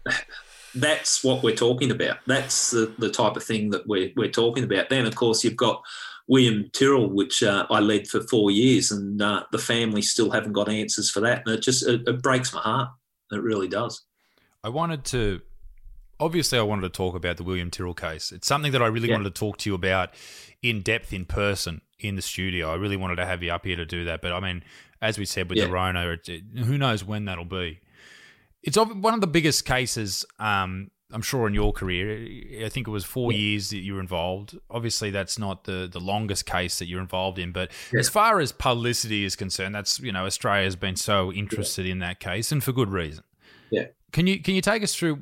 that's what we're talking about. That's the, the type of thing that we're, we're talking about. Then, of course, you've got William Tyrrell, which uh, I led for four years, and uh, the family still haven't got answers for that, and it just it, it breaks my heart. It really does. I wanted to obviously I wanted to talk about the William Tyrrell case. It's something that I really yeah. wanted to talk to you about in depth in person in the studio. I really wanted to have you up here to do that, but I mean, as we said with yeah. the Rona, it, it, who knows when that'll be. It's one of the biggest cases um, I'm sure in your career, I think it was four yeah. years that you were involved. Obviously, that's not the, the longest case that you're involved in, but as far as publicity is concerned, that's you know Australia has been so interested in that case, and for good reason. Yeah. Can you can you take us through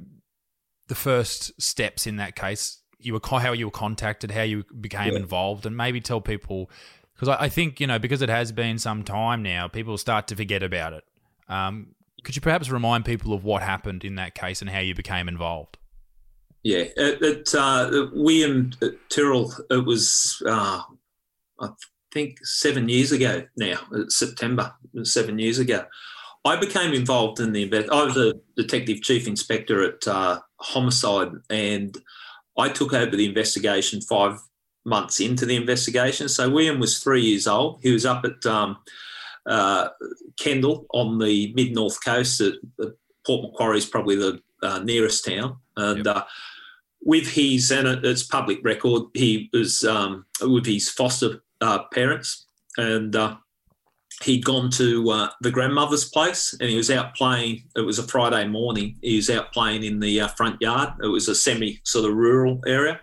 the first steps in that case? You were how you were contacted, how you became involved, and maybe tell people because I, I, think you know because it has been some time now, people start to forget about it. Um, could you perhaps remind people of what happened in that case and how you became involved? Yeah, it, it uh, William Tyrrell, it was, uh, I think, seven years ago now, September, seven years ago. I became involved in the invest. I was a detective chief inspector at uh, homicide, and I took over the investigation five months into the investigation. So William was three years old. He was up at um, uh, Kendall on the mid north coast. At, Port Macquarie is probably the uh, nearest town, and yep. uh, with his and it's public record, he was um, with his foster uh, parents, and uh, he'd gone to uh, the grandmother's place, and he was out playing. It was a Friday morning. He was out playing in the front yard. It was a semi sort of rural area,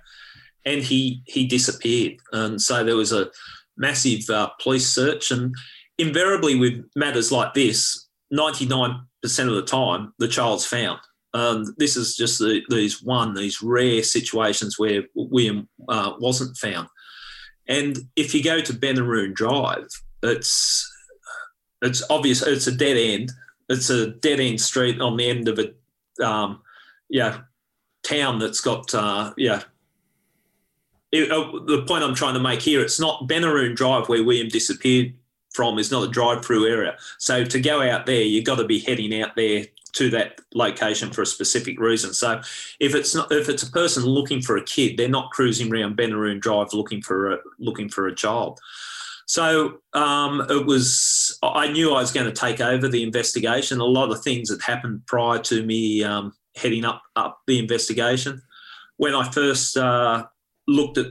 and he he disappeared, and so there was a massive police search and invariably with matters like this, 99% of the time, the child's found. Um, this is just the, these one, these rare situations where William uh, wasn't found. And if you go to Benaroon Drive, it's it's obvious it's a dead end. It's a dead end street on the end of a um, yeah town that's got uh, yeah. It, uh, the point I'm trying to make here, it's not Benaroon Drive where William disappeared from is not a drive-through area. So to go out there, you've got to be heading out there to that location for a specific reason. So if it's not if it's a person looking for a kid, they're not cruising around Benaroon Drive looking for a looking for a child. So um, it was I knew I was going to take over the investigation. A lot of things had happened prior to me um, heading up up the investigation. When I first uh, looked at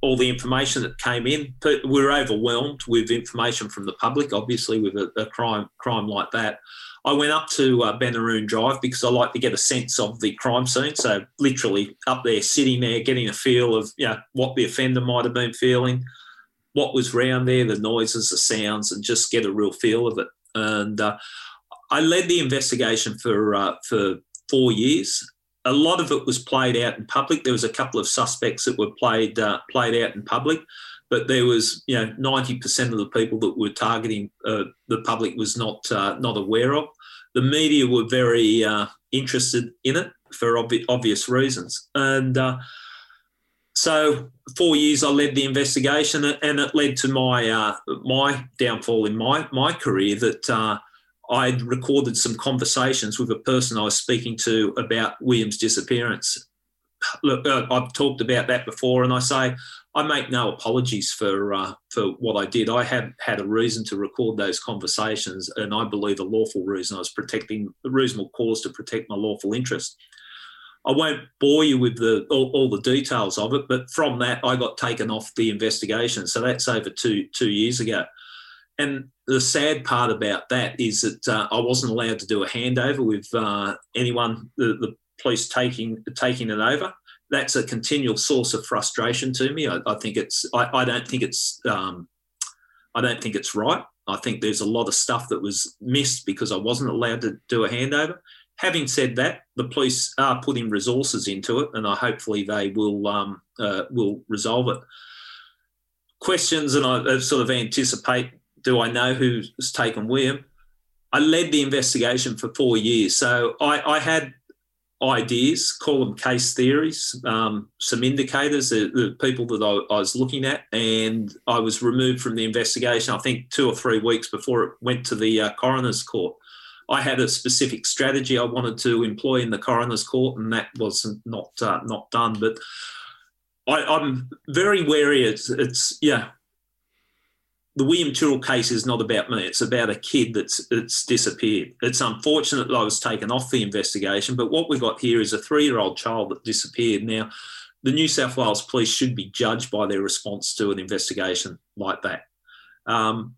all the information that came in, we were overwhelmed with information from the public. Obviously, with a, a crime crime like that, I went up to uh, Benaroon Drive because I like to get a sense of the crime scene. So literally up there, sitting there, getting a feel of you know what the offender might have been feeling, what was round there, the noises, the sounds, and just get a real feel of it. And uh, I led the investigation for uh, for four years. A lot of it was played out in public. There was a couple of suspects that were played uh, played out in public but there was you know 90% of the people that were targeting uh, the public was not uh, not aware of the media were very uh, interested in it for obvi- obvious reasons and so four years I led the investigation and it led to my uh, my downfall in my my career that uh, I'd recorded some conversations with a person I was speaking to about William's disappearance look, uh, I've talked about that before, and I say I make no apologies for uh, for what I did. I had had a reason to record those conversations, and I believe a lawful reason. I was protecting the reasonable cause to protect my lawful interest. I won't bore you with the all, all, the details of it, but from that I got taken off the investigation. So that's over two two years ago. And the sad part about that is that uh, I wasn't allowed to do a handover with uh, anyone, the, the police taking taking it over. That's a continual source of frustration to me. I, I think it's. I, I, don't think it's. Um, I don't think it's right. I think there's a lot of stuff that was missed because I wasn't allowed to do a handover. Having said that, the police are putting resources into it, and I hopefully they will um, uh, will resolve it. Questions, and I sort of anticipate. Do I know who's taken William? I led the investigation for four years, so I, I had ideas, call them case theories, um, some indicators, the, the people that I, I, was looking at, and I was removed from the investigation. I think two or three weeks before it went to the uh, coroner's court. I had a specific strategy I wanted to employ in the coroner's court, and that was not uh, not done. But I, am very wary. It's, it's yeah the William Tyrrell case is not about me. It's about a kid that's it's disappeared. It's unfortunate that I was taken off the investigation, but what we've got here is a three-year-old child that disappeared. Now, the New South Wales police should be judged by their response to an investigation like that. Um,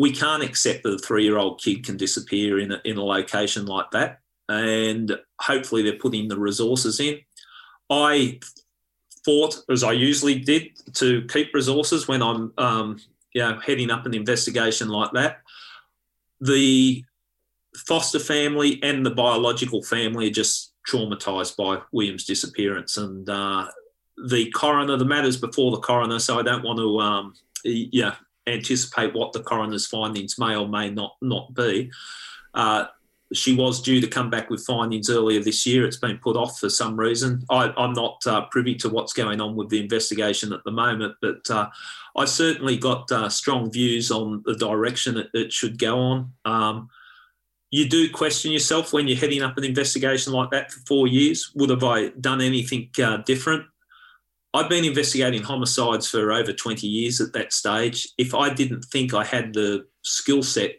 we can't accept that a three-year-old kid can disappear in a, in a location like that, and hopefully they're putting the resources in. I fought, as I usually did, to keep resources when I'm um, you know, heading up an investigation like that. The foster family and the biological family are just traumatized by William's disappearance. And uh, the coroner, the matters before the coroner, so I don't want to, um, yeah, anticipate what the coroner's findings may or may not not be. Uh, she was due to come back with findings earlier this year. It's been put off for some reason. I, am not uh, privy to what's going on with the investigation at the moment, but uh, I certainly got uh, strong views on the direction it, it should go on. Um, you do question yourself when you're heading up an investigation like that for four years. Would have I done anything uh, different? I've been investigating homicides for over 20 years at that stage. If I didn't think I had the skill set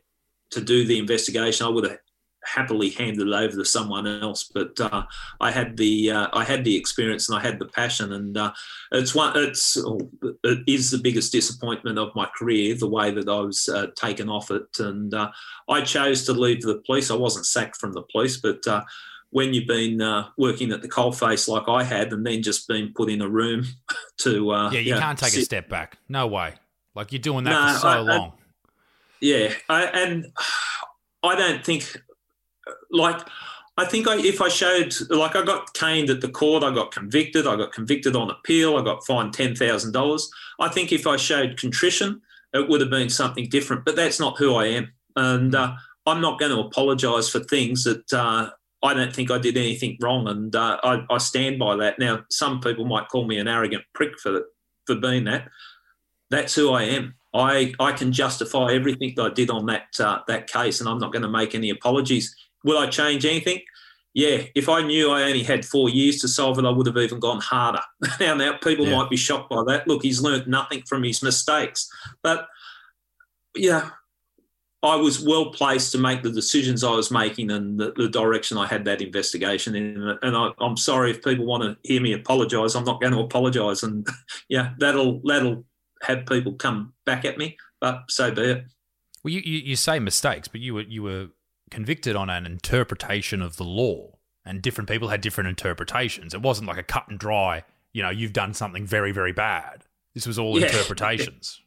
to do the investigation, I would have happily handed it over to someone else. But uh, I had the uh, I had the experience and I had the passion, and uh, it's one it's oh, it is the biggest disappointment of my career the way that I was uh, taken off it, and uh, I chose to leave the police. I wasn't sacked from the police, but uh, when you've been uh, working at the coalface like I had, and then just been put in a room to uh, yeah, you, can't take sit. a step back. No way. Like you're doing that no, for so I, long. I, yeah, I, and I don't think like I think I, if I showed, like I got caned at the court, I got convicted, I got convicted on appeal, I got fined ten thousand dollars. I think if I showed contrition, it would have been something different. But that's not who I am, and uh, I'm not going to apologise for things that uh, I don't think I did anything wrong, and uh, I, I, stand by that. Now, some people might call me an arrogant prick for for being that. That's who I am. I I can justify everything that I did on that uh, that case, and I'm not going to make any apologies Will I change anything? Yeah, if I knew I only had four years to solve it, I would have even gone harder. now, now people yeah. might be shocked by that. Look, he's learned nothing from his mistakes. But yeah, I was well placed to make the decisions I was making and the, the direction I had that investigation in. And I, am sorry if people want to hear me apologise. I'm not going to apologise, and yeah, that'll that'll have people come back at me. But so be it. Well, you, you, you say mistakes, but you were you were convicted on an interpretation of the law, and different people had different interpretations. It wasn't like a cut and dry. You know, you've done something very very bad. This was all yeah. interpretations.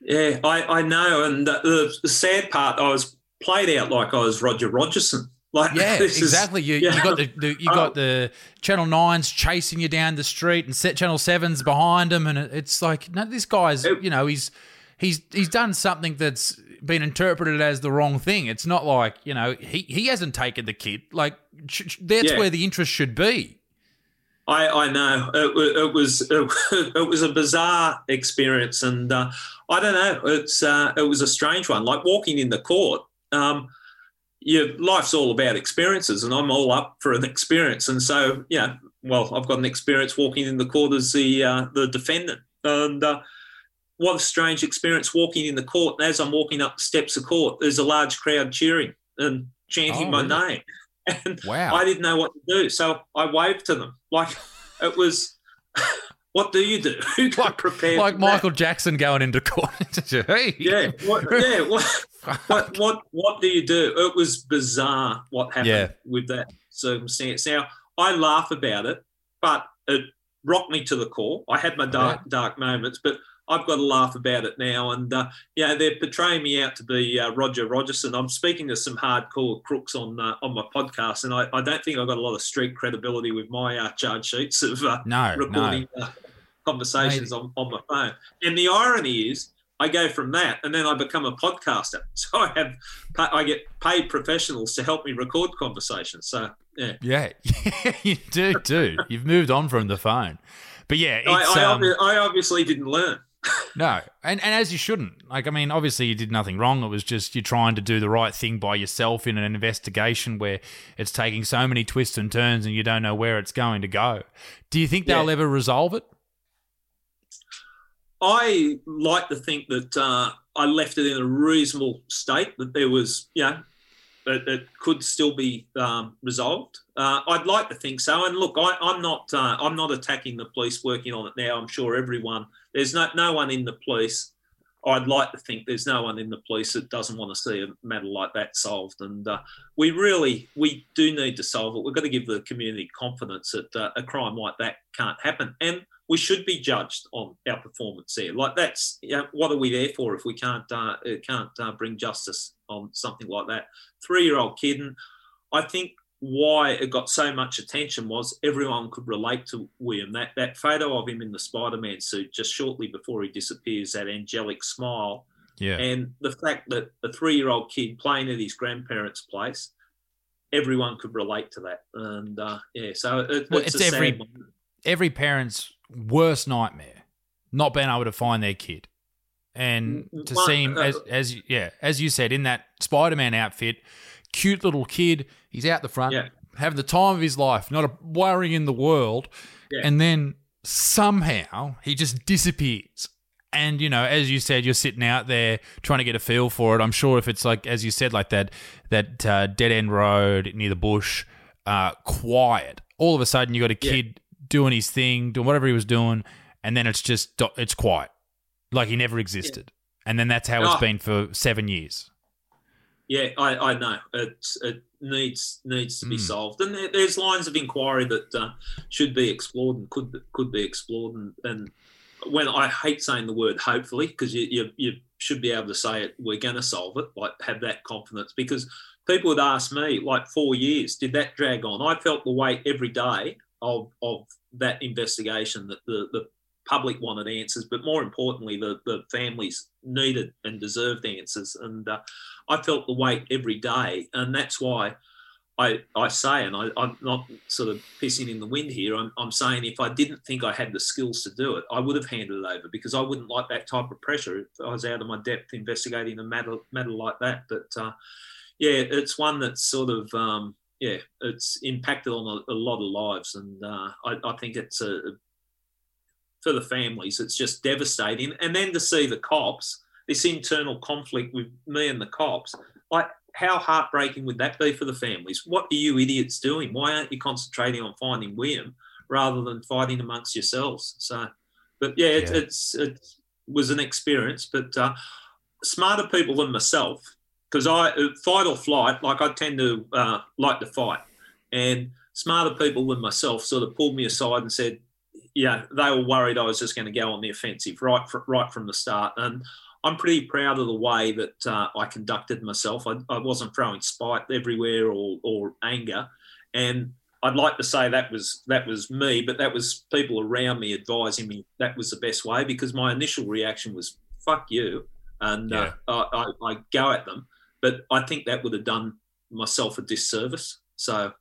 Yeah, I, I know. And the, the, sad part, I was played out like I was Roger Rogerson. Like yeah, exactly. Is, you, yeah. you got the, the you got um, the Channel Nines chasing you down the street, and set Channel Sevens behind him, and it's like no, this guy's it, you know he's he's he's done something that's been interpreted as the wrong thing. It's not like you know he he hasn't taken the kid. Like sh- that's yeah. where the interest should be. I, I know it, it was it, was a bizarre experience, and uh, I don't know. It's uh, it was a strange one. Like walking in the court, um, your life's all about experiences, and I'm all up for an experience. And so, yeah, well, I've got an experience walking in the court as the uh, the defendant, and uh, what a strange experience walking in the court. And as I'm walking up the steps of court, there's a large crowd cheering and chanting oh, my really? name. And wow. I didn't know what to do. So I waved to them. Like it was what do you do? Who got prepared? Like Michael that? Jackson going into court. hey. Yeah. What, yeah. What, what, what, what do you do? It was bizarre what happened yeah. with that circumstance. Now, I laugh about it, but it rocked me to the core. I had my dark, dark moments, but I've got to laugh about it now. And uh, yeah, they're portraying me out to be uh, Roger Rogerson. I'm speaking to some hardcore crooks on uh, on my podcast, and I, I, don't think I've got a lot of street credibility with my uh, charge sheets of uh, no, recording no. Uh, conversations on, on my phone. And the irony is, I go from that, and then I become a podcaster. So I have I get paid professionals to help me record conversations. So yeah, yeah, you do, do. You've moved on from the phone. But yeah, I, I, um, I, obviously didn't learn no, and and as you shouldn't. Like, I mean, obviously you did nothing wrong. It was just you're trying to do the right thing by yourself in an investigation where it's taking so many twists and turns, and you don't know where it's going to go. Do you think they'll ever resolve it? I like to think that uh, I left it in a reasonable state. That there was, you know, it, it could still be um, resolved. Uh, I'd like to think so. And look, I, am not uh, I'm not attacking the police working on it now. I'm sure everyone there's no no one in the police. I'd like to think there's no one in the police that doesn't want to see a matter like that solved. And uh, we really we do need to solve it. We've got to give the community confidence that uh, a crime like that can't happen. And we should be judged on our performance there. Like that's you know, what are we there for if we can't uh, can't uh, bring justice on something like that? Three year old kid, and I think why it got so much attention was everyone could relate to William. That that photo of him in the Spider-Man suit just shortly before he disappears, that angelic smile. Yeah. And the fact that a three-year-old kid playing at his grandparents' place, everyone could relate to that. And uh, yeah, so it, well, it's, it's every every parent's worst nightmare, not being able to find their kid. And to see him as as yeah, as you said, in that Spider-Man outfit, cute little kid. He's out the front, yeah. having the time of his life, not a worry in the world. Yeah. And then somehow he just disappears. And you know, as you said, you're sitting out there trying to get a feel for it. I'm sure if it's like, as you said, like that that uh, dead end road near the bush, uh, quiet. All of a sudden, you got a kid yeah. doing his thing, doing whatever he was doing, and then it's just it's quiet, like he never existed. And then that's how it's been for seven years. Yeah, I, I know it, it needs needs to be mm. solved, and there, there's lines of inquiry that uh, should be explored and could could be explored. And, and when I hate saying the word hopefully, because you, you, you should be able to say it, we're going to solve it, like have that confidence. Because people would ask me, like four years, did that drag on? I felt the weight every day of of that investigation that the the public wanted answers, but more importantly, the, the families needed and deserved answers. And uh, I felt the weight every day. And that's why I, I say, and I, am not sort of pissing in the wind here, I'm, I'm, saying if I didn't think I had the skills to do it, I would have handed it over because I wouldn't like that type of pressure if I was out of my depth investigating a matter, matter like that. But uh, yeah, it's one that's sort of. Um, yeah, it's impacted on a, a, lot of lives, and uh, I, I, think it's a, for the families. It's just devastating. And then to see the cops, this internal conflict with me and the cops. Like, how heartbreaking would that be for the families? What are you idiots doing? Why aren't you concentrating on finding William rather than fighting amongst yourselves? So, but yeah, it, Yeah. it's it was an experience. But uh, smarter people than myself, because I uh, fight or flight, like I tend to uh, like to fight, and smarter people than myself sort of pulled me aside and said, yeah, they were worried I was just going to go on the offensive right fr- right from the start, and I'm pretty proud of the way that uh, I conducted myself. I, I wasn't throwing spite everywhere or, or anger, and I'd like to say that was that was me, but that was people around me advising me that was the best way because my initial reaction was "fuck you," and uh, I, I, I go at them, but I think that would have done myself a disservice. So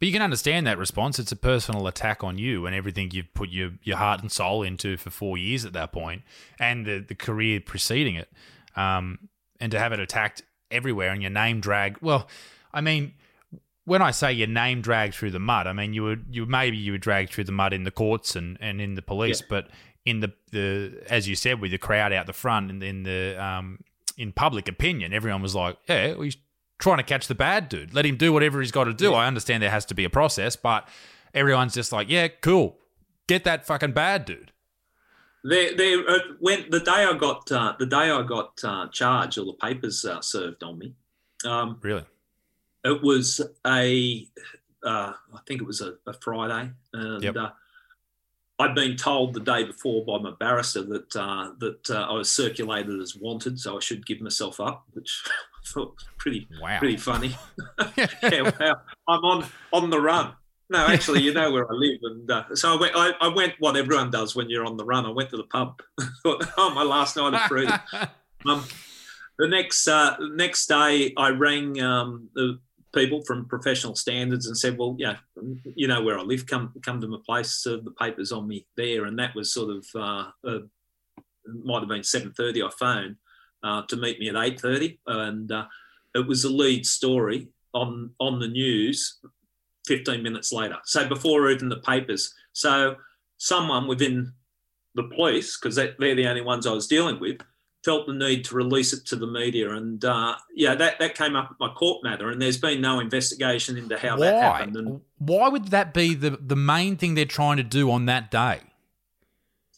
But you can understand that response. It's a personal attack on you and everything you've put your, your heart and soul into for four years at that point, and the, the career preceding it. Um, and to have it attacked everywhere and your name dragged. Well, I mean, when I say your name dragged through the mud, I mean you would you maybe you were dragged through the mud in the courts and, and in the police, Yeah. but in the, the as you said with the crowd out the front and in the um, in public opinion, everyone was like, yeah, he's trying to catch the bad dude. Let him do whatever he's got to do. I understand there has to be a process, but everyone's just like, yeah, cool, get that fucking bad dude. There, there. Uh, when the day I got uh, the day I got uh, charged, or the papers uh, served on me, um, Really? it was a, uh, I think it was a, a Friday, and Yep. uh, I'd been told the day before by my barrister that uh, that uh, I was circulated as wanted, so I should give myself up, which thought pretty Wow. pretty funny. yeah, wow. I'm on on the run. No, actually, you know where I live, and uh, so I went. I, I went what everyone does when you're on the run. I went to the pub. Thought, oh, my last night of freedom. Um, the next uh, next day, I rang um, the people from professional standards and said, "Well, yeah, you know where I live. Come come to my place. Serve the papers on me there." And that was sort of uh, uh, might have been seven thirty. I phoned uh, to meet me at eight thirty, and uh, it was a lead story on on the news. Fifteen minutes later, so before even the papers. So someone within the police, because they're the only ones I was dealing with, felt the need to release it to the media. And uh, yeah, that, that came up at my court matter, and there's been no investigation into how that Why? happened. And Why would that be the, the main thing they're trying to do on that day?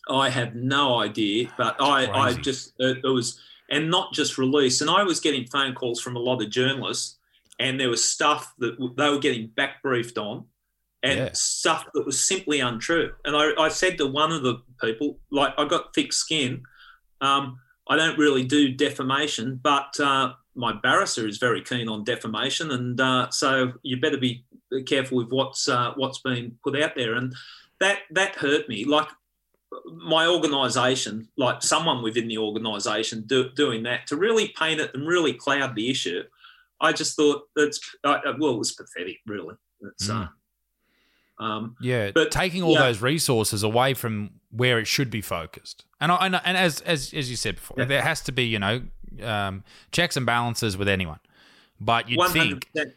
I have no idea, but I, I Crazy. just, it, it was, and not just release. And I was getting phone calls from a lot of journalists, and there was stuff that they were getting back briefed on. And Yeah. stuff that was simply untrue. And I, I said to one of the people, like, I got thick skin. Um, I don't really do defamation, but uh, my barrister is very keen on defamation, and uh, so you better be careful with what's uh, what's being put out there. And that that hurt me. Like my organisation, like someone within the organisation, do, doing that to really paint it and really cloud the issue. I just thought that's uh, well, it was pathetic, really. It's, uh, um, Yeah, But- taking all yeah. those resources away from where it should be focused. And I, and, and as as as you said before, Yeah. there has to be you know um, checks and balances with anyone. But you'd think hundred percent.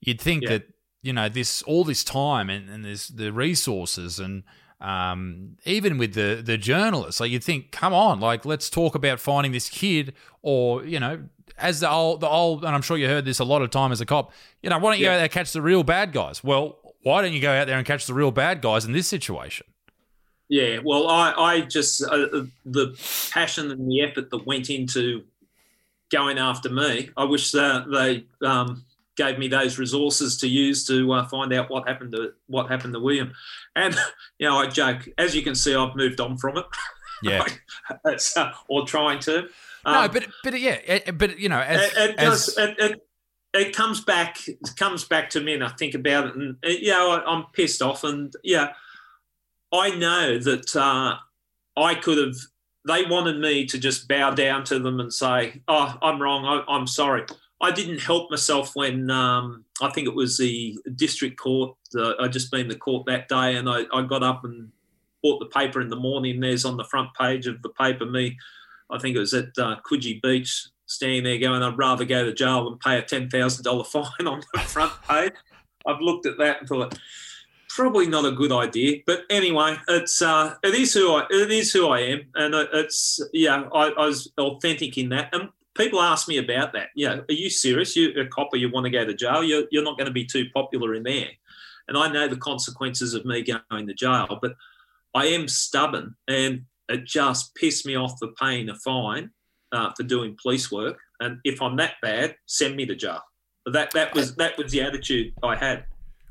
you'd think Yeah. that you know this all this time and, and there's the resources and um, even with the the journalists like you'd think come on like let's talk about finding this kid or you know as the old the old and I'm sure you heard this a lot of time as a cop you know why don't you go out there and catch the real bad guys well why don't you go out there and catch the real bad guys in this situation Yeah, well, I, I just uh, uh, the passion and the effort that went into going after me. I wish that they um, gave me those resources to use to uh, find out what happened to what happened to William. And you know, I joke. As you can see, I've moved on from it. yeah uh, or trying to. no Um, but but yeah it, but you know as, it, it as does. It, it, comes back. It comes back to me, and I think about it, and uh, you know, I, I'm pissed off, and yeah, I know that uh, I could have. They wanted me to just bow down to them and say, "Oh, I'm wrong. I, I'm sorry." I didn't help myself when um, I think it was the district court. Uh, I just been the court that day, and I, I got up and bought the paper in the morning. There's on the front page of the paper me. I think it was at uh, Coogee Beach, standing there going, "I'd rather go to jail than pay a ten thousand dollar fine on the front page." I've looked at that and thought, probably not a good idea. But anyway, it's uh, it is who I it is who I am, and it's yeah, I, I was authentic in that. And people ask me about that. Yeah, are you serious? You're a copper? You want to go to jail? You're you're not going to be too popular in there. And I know the consequences of me going to jail, but I am stubborn, and it just pissed me off for paying a fine uh, for doing police work. And if I'm that bad, send me to jail. That that was that was the attitude I had.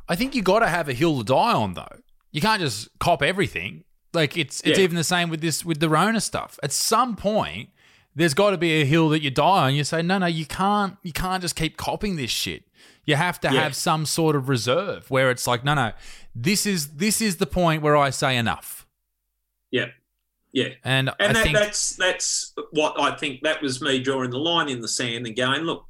I think you got to have a hill to die on, though. You can't just cop everything. Like it's it's Yeah. even the same with this with the Rona stuff. At some point, there's got to be a hill that you die on. You say, no, no, you can't. You can't just keep copying this shit. You have to Yeah. have some sort of reserve where it's like, no, no, this is this is the point where I say enough. Yeah, yeah. And, And I that, think that's that's what I think. That was me drawing the line in the sand and going, look,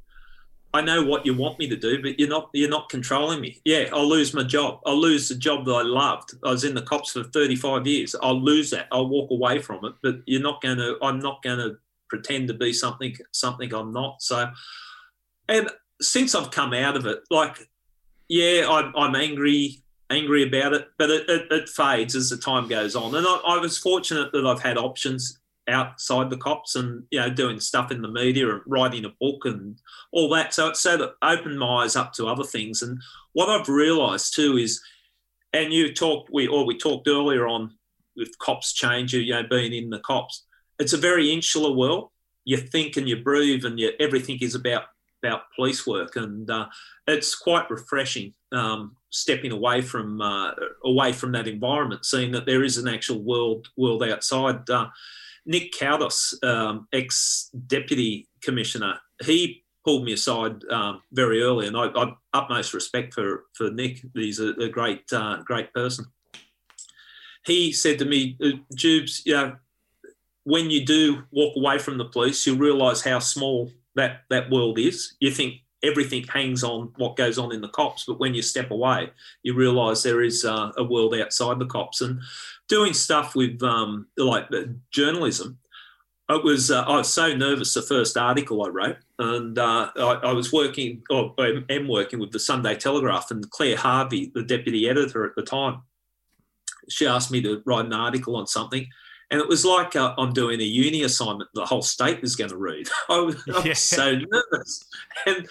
I know what you want me to do, but you're not you're not controlling me. Yeah, I'll lose my job. I'll lose the job that I loved. I was in the cops for 35 years. I'll lose that. I'll walk away from it. But you're not going to. I'm not going to pretend to be something something I'm not. So, and since I've come out of it, like, yeah, I'm, I'm angry angry about it, but it, it, it fades as the time goes on. And I, I was fortunate that I've had options outside the cops and you know doing stuff in the media and writing a book and all that. So it so that opened my eyes up to other things. And what I've realised too is, and you talked we or we talked earlier on with cops change, you know, being in the cops. It's a very insular world. You think and you breathe, and you, everything is about about police work, and uh, it's quite refreshing um, stepping away from uh, away from that environment, seeing that there is an actual world world outside. Uh, Nick Kaldas, um, ex deputy commissioner, he pulled me aside um, very early, and I, I utmost respect for for Nick. He's a, a great uh, great person. He said to me, uh, "Jubes, you know, when you do walk away from the police, you'll realise how small that that world is. You think everything hangs on what goes on in the cops, but when you step away, you realise there is uh, a world outside the cops. And doing stuff with um, like journalism, it was uh, I was so nervous the first article I wrote, and uh, I, I was working or I am working with the Sunday Telegraph, and Claire Harvey, the deputy editor at the time, she asked me to write an article on something. And it was like uh, I'm doing a uni assignment the whole state was going to read. I was, I was Yeah. so nervous. And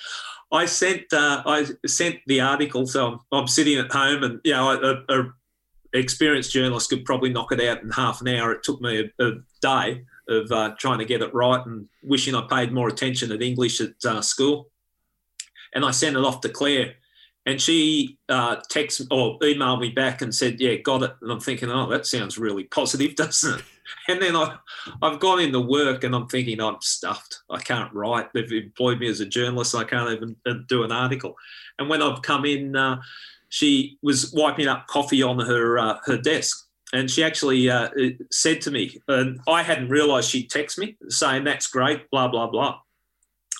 I sent uh, I sent the article. So I'm, I'm sitting at home, and you know, a, a experienced journalist could probably knock it out in half an hour. It took me a, a day of uh, trying to get it right and wishing I paid more attention at English at uh, school. And I sent it off to Claire, and she uh, texted or emailed me back and said, "Yeah, got it." And I'm thinking, "Oh, that sounds really positive, doesn't it?" And then I, I've gone into work and I'm thinking I'm stuffed. I can't write. They've employed me as a journalist. I can't even uh, do an article. And when I've come in, uh, she was wiping up coffee on her uh, her desk, and she actually uh, said to me, and I hadn't realised she'd text me saying that's great, blah blah blah.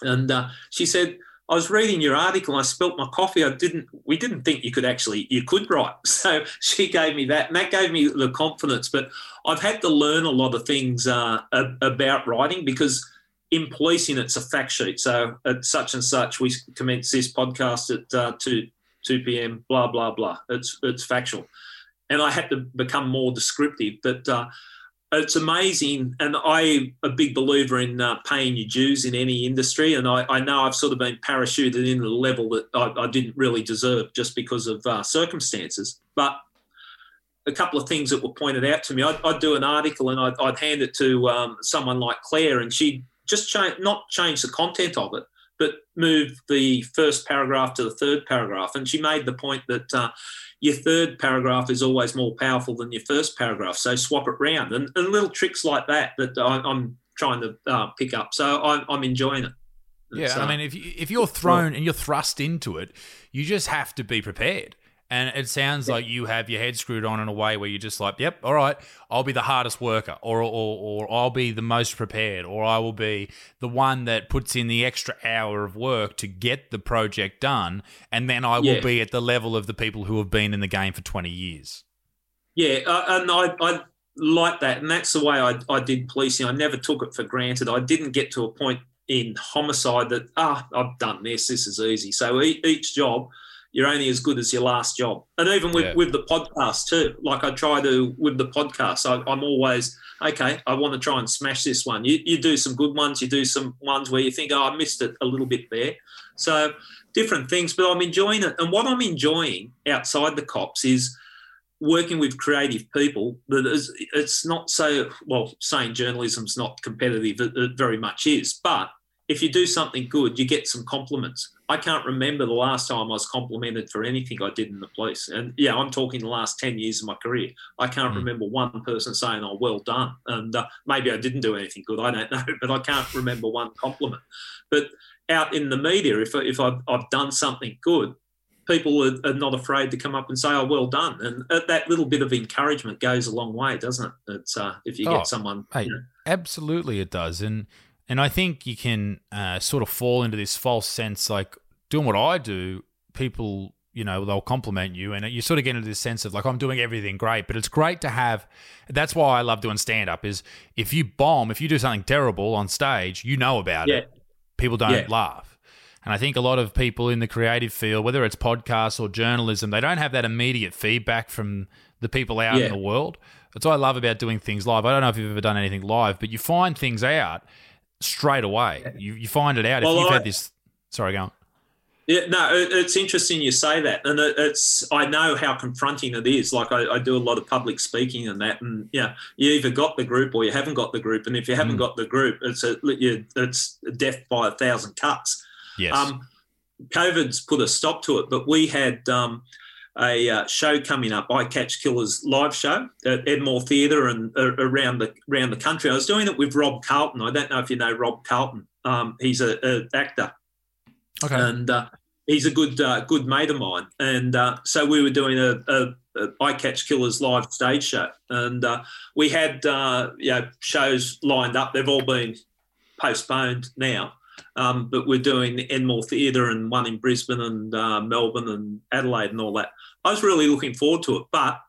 And uh, she said, I was reading your article I spilt my coffee. I didn't. We didn't think you could actually you could write. So she gave me that, and that gave me the confidence. But I've had to learn a lot of things uh, about writing because in policing it's a fact sheet. So at such and such, we commence this podcast at uh, two two p.m. Blah blah blah. It's it's factual, and I had to become more descriptive. But uh, it's amazing, and I'm a big believer in uh, paying your dues in any industry. And I, I know I've sort of been parachuted in at a level that I, I didn't really deserve just because of uh, circumstances. But a couple of things that were pointed out to me, I'd, I'd do an article and I'd, I'd hand it to um, someone like Claire, and she'd just change, not change the content of it, but move the first paragraph to the third paragraph. And she made the point that uh, your third paragraph is always more powerful than your first paragraph. So swap it round and, and little tricks like that that I, I'm trying to uh, pick up. So I'm, I'm enjoying it. Yeah, and I uh, mean, if you, if you're thrown and you're thrust into it, you just have to be prepared. And it sounds like you have your head screwed on in a way where you're just like, "Yep, all right, I'll be the hardest worker, or or, or I'll be the most prepared, or I will be the one that puts in the extra hour of work to get the project done, and then I will Yeah. be at the level of the people who have been in the game for 20 years." Yeah, uh, and I, I like that, and that's the way I, I did policing. I never took it for granted. I didn't get to a point in homicide that ah, I've done this. This is easy. So e- each job, you're only as good as your last job. And even with, Yeah. with the podcast too, like I try to with the podcast, I, I'm always okay. I want to try and smash this one. You you do some good ones, you do some ones where you think, oh, I missed it a little bit there. So different things, but I'm enjoying it. And what I'm enjoying outside the cops is working with creative people that is it's not so well saying journalism's not competitive it, it very much is but if you do something good you get some compliments. I can't remember the last time i was complimented for anything i did in the police. And yeah i'm talking the last 10 years of my career. I can't Mm. remember one person saying oh well done and uh, maybe i didn't do anything good i don't know but i can't remember one compliment. But out in the media if, if I've, I've done something good people are, are not afraid to come up and say, "Oh, well done," and uh, that little bit of encouragement goes a long way, doesn't it? It's uh, if you Oh, get someone, Hey, you know, absolutely it does, and and I think you can uh, sort of fall into this false sense, like doing what I do. People, you know, they'll compliment you, and you sort of get into this sense of like I'm doing everything great. But it's great to have. That's why I love doing stand up. Is if you bomb, if you do something terrible on stage, you know about Yeah. it. People don't Yeah. laugh. And I think a lot of people in the creative field, whether it's podcasts or journalism, they don't have that immediate feedback from the people out Yeah. in the world. That's what I love about doing things live. I don't know if you've ever done anything live, but you find things out straight away. You, you find it out. Well, if you've I- had this. Sorry, go on. Yeah, no, it, it's interesting you say that, and it, it's I know how confronting it is. Like I, I do a lot of public speaking and that, and yeah, you either got the group or you haven't got the group, and if you haven't Mm. got the group, it's a you, it's death by a thousand cuts. Yes. Um, COVID's put a stop to it, but we had um, a uh, show coming up, I Catch Killers live show at Enmore Theatre and uh, around the around the country. I was doing it with Rob Carlton. I don't know if you know Rob Carlton. Um, he's a, a actor okay. and uh, he's a good uh, good mate of mine. And uh, so we were doing a, a, a I Catch Killers live stage show, and uh, we had uh, you know shows lined up. They've all been postponed now. Um, but we're doing the Enmore Theatre and one in Brisbane and uh, Melbourne and Adelaide and all that. I was really looking forward to it, but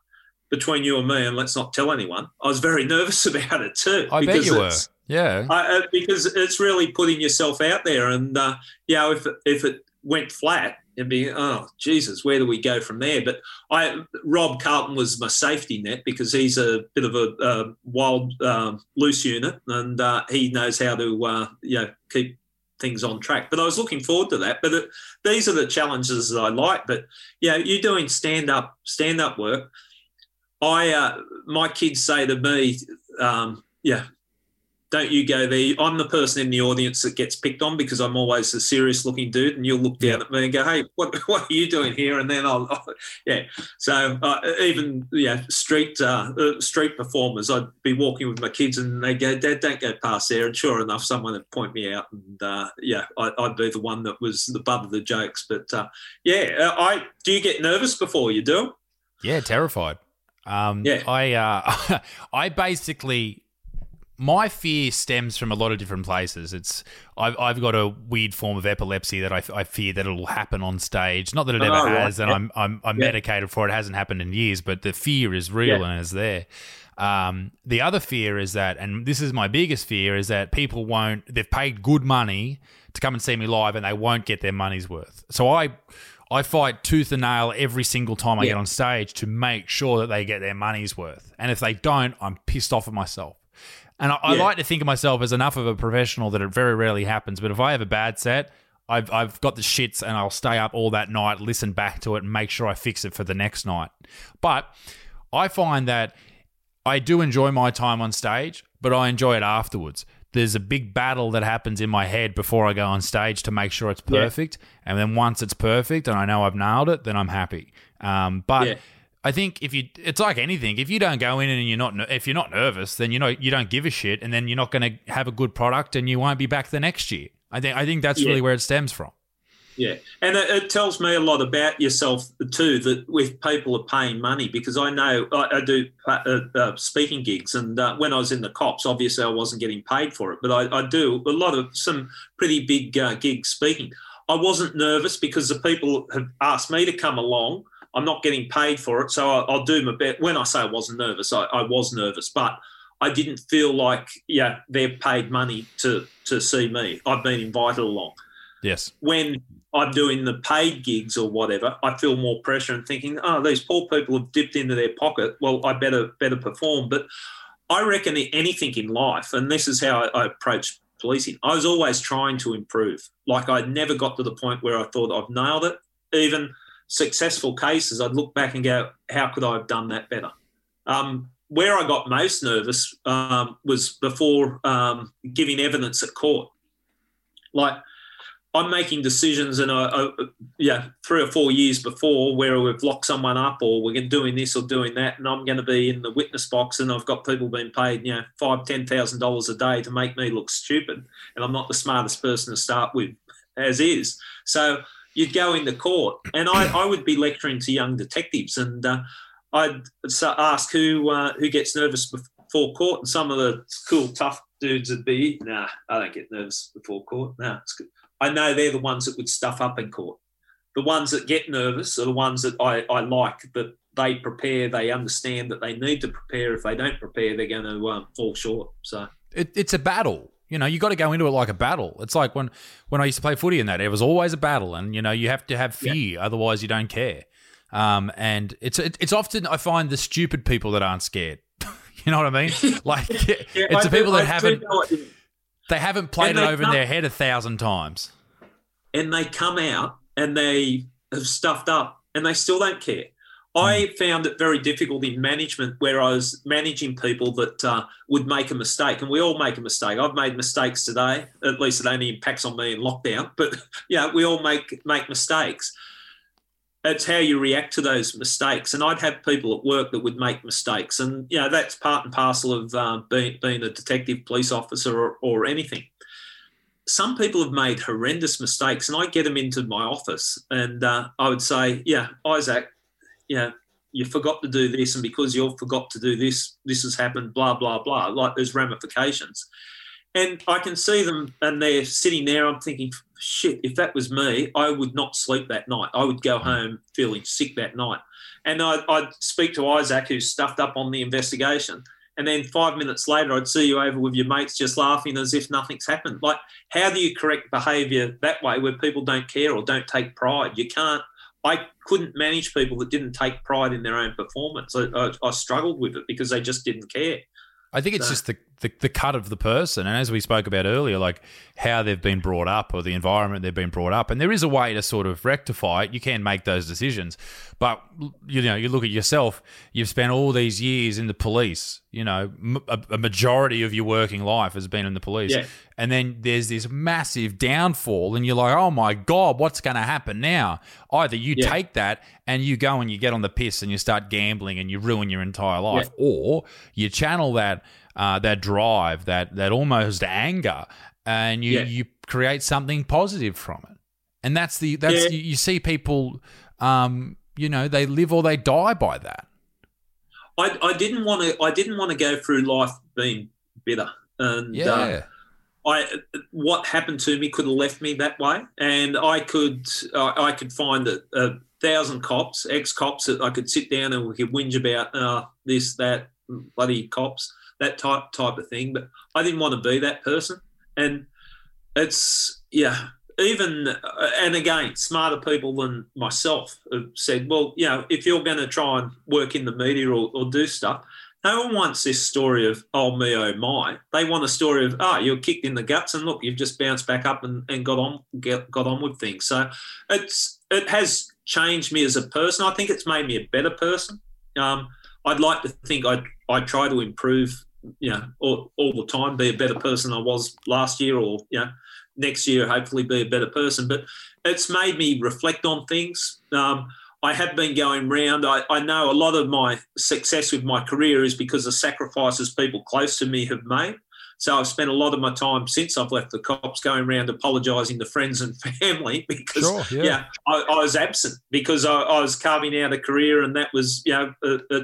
between you and me, and let's not tell anyone, I was very nervous about it too. I bet because you were. it's- Yeah. I, uh, because it's really putting yourself out there, and uh, know, if if it went flat, it'd be oh Jesus, where do we go from there? But I, Rob Carlton was my safety net because he's a bit of a, uh wild, um, loose unit, and uh, he knows how to uh, you know keep things on track. But I was looking forward to that. But it, these are the challenges that I like. But yeah, you're doing stand up stand up work. I uh, my kids say to me, um, yeah, don't you go there. I'm the person in the audience that gets picked on because I'm always a serious looking dude, and you'll look down at me and go, "Hey, what, what are you doing here?" And then I'll, I'll- yeah. So uh, even yeah, street uh, uh, street performers, I'd be walking with my kids, and they go, "Dad, don't go past there." And sure enough, someone would point me out, and uh, yeah, I, I'd be the one that was the butt of the jokes. But uh, yeah, uh, I do you get nervous before you do? Yeah, terrified. Um, Yeah. I uh, I basically my fear stems from a lot of different places. It's I've, I've got a weird form of epilepsy that I, I fear that it'll happen on stage. Not that it ever Oh, has, and. I'm I'm, I'm Yeah. medicated for it. It hasn't happened in years, but the fear is real Yeah. and is there. Um, the other fear is that, and this is my biggest fear, is that people won't. They've paid good money to come and see me live, and they won't get their money's worth. So I. I fight tooth and nail every single time I Yeah. get on stage to make sure that they get their money's worth. And if they don't, I'm pissed off at myself. And I, I like to think of myself as enough of a professional that it very rarely happens. But if I have a bad set, I've, I've got the shits and I'll stay up all that night, listen back to it, and make sure I fix it for the next night. But I find that I do enjoy my time on stage, but I enjoy it afterwards. There's a big battle that happens in my head before I go on stage to make sure it's Yeah. perfect. And then once it's perfect and I know I've nailed it, then I'm happy. Um, but Yeah. I think if you, it's like anything. If you don't go in and you're not, if you're not nervous, then you know you don't give a shit, and then you're not going to have a good product, and you won't be back the next year. I think I think that's Yeah. really where it stems from. Yeah, and it, it tells me a lot about yourself too. That with people are paying money, because I know I, I do uh, uh, speaking gigs, and uh, when I was in the cops, obviously I wasn't getting paid for it, but I, I do a lot of some pretty big uh, gigs speaking. I wasn't nervous because the people have asked me to come along. I'm not getting paid for it, so I, I'll do my best. When I say I wasn't nervous, I, I was nervous, but I didn't feel like yeah they've paid money to to see me. I've been invited along Yes. when I'm doing the paid gigs or whatever, I feel more pressure and thinking, oh, these poor people have dipped into their pocket. Well, I better better perform. But I reckon anything in life, and this is how I, I approach policing. I was always trying to improve. Like I never got to the point where I thought I've nailed it. Even successful cases, I'd look back and go, how could I have done that better? Um, where I got most nervous um, was before um, giving evidence at court. Like I'm making decisions, and I, I, yeah, three or four years before where we've locked someone up, or we're doing this or doing that, and I'm going to be in the witness box, and I've got people being paid, you know, five, ten thousand dollars a day to make me look stupid, and I'm not the smartest person to start with, as is. So you'd go into court, and I, I would be lecturing to young detectives, and uh, I'd ask who uh, who gets nervous before court, and some of the cool, tough dudes would be, nah, I don't get nervous before court. Nah, it's good. I know they're the ones that would stuff up in court. The ones that get nervous are the ones that I, I like, that they prepare, they understand that they need to prepare. If they don't prepare, they're going to um, fall short. So it, it's a battle. You know, you got to go into it like a battle. It's like when when I used to play footy in that, it was always a battle, and you know, you have to have fear, yeah. otherwise you don't care. Um, and it's it, it's often I find the stupid people that aren't scared. you know what I mean? Like yeah, it's I the people that I haven't they haven't played it over come, in their head a thousand times. And they come out and they have stuffed up and they still don't care. I hmm. found it very difficult in management where I was managing people that uh, would make a mistake, and we all make a mistake. I've made mistakes today. At least it only impacts on me in lockdown, but yeah, we all make make mistakes it's how you react to those mistakes. And I'd have people at work that would make mistakes, and you know that's part and parcel of uh, being being a detective, police officer, or, or anything. Some people have made horrendous mistakes, and I get them into my office, and uh, I would say, "Yeah, Isaac, yeah, you forgot to do this, and because you forgot to do this, this has happened." Blah blah blah. Like there's ramifications, and I can see them, and they're sitting there. I'm thinking, shit, if that was me, I would not sleep that night. I would go mm. home feeling sick that night. And I'd, I'd speak to Isaac, who's stuffed up on the investigation. And then five minutes later, I'd see you over with your mates just laughing as if nothing's happened. Like, how do you correct behaviour that way where people don't care or don't take pride? You can't. I couldn't manage people that didn't take pride in their own performance. I, I, I struggled with it because they just didn't care. I think it's so. just the, the, the cut of the person, and as we spoke about earlier, like how they've been brought up or the environment they've been brought up, and there is a way to sort of rectify it. You can make those decisions, but you know, you look at yourself. You've spent all these years in the police. You know, a, a majority of your working life has been in the police, yeah. and then there's this massive downfall, and you're like, oh my god, what's going to happen now? Either you yeah. take that and you go and you get on the piss and you start gambling and you ruin your entire life, yeah. or you channel that uh, that drive, that that almost anger, and you you create something positive from it. And that's the that's you, you see people um, you know they live or they die by that. I, I didn't want to I didn't want to go through life being bitter and yeah. Uh, I what happened to me could have left me that way, and I could uh, I could find a, a thousand cops, ex cops that I could sit down and we could whinge about uh, this that bloody cops that type type of thing. But I didn't want to be that person, and it's yeah even uh, and again, smarter people than myself have said, well, you know, if you're going to try and work in the media or, or, do stuff, no one wants this story of oh me oh my. They want a story of oh you're kicked in the guts and look you've just bounced back up and, and got on get, got on with things. So it's it has changed me as a person. I think it's made me a better person. Um, I'd like to think I I try to improve, you know, all, all the time, be a better person I was last year or you know next year hopefully be a better person. But it's made me reflect on things. Um, I have been going round. I, I, know a lot of my success with my career is because of sacrifices people close to me have made. So I've spent a lot of my time since I've left the cops going around apologising to friends and family because sure, yeah. yeah, I, I, was absent because I, I, was carving out a career and that was you know a, a,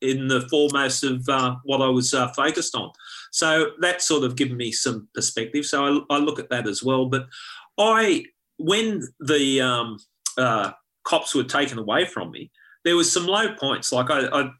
in the foremost of uh, what I was uh, focused on. So that's sort of given me some perspective. So I, I look at that as well. But I, when the um, uh, cops were taken away from me, there was some low points. Like I, I,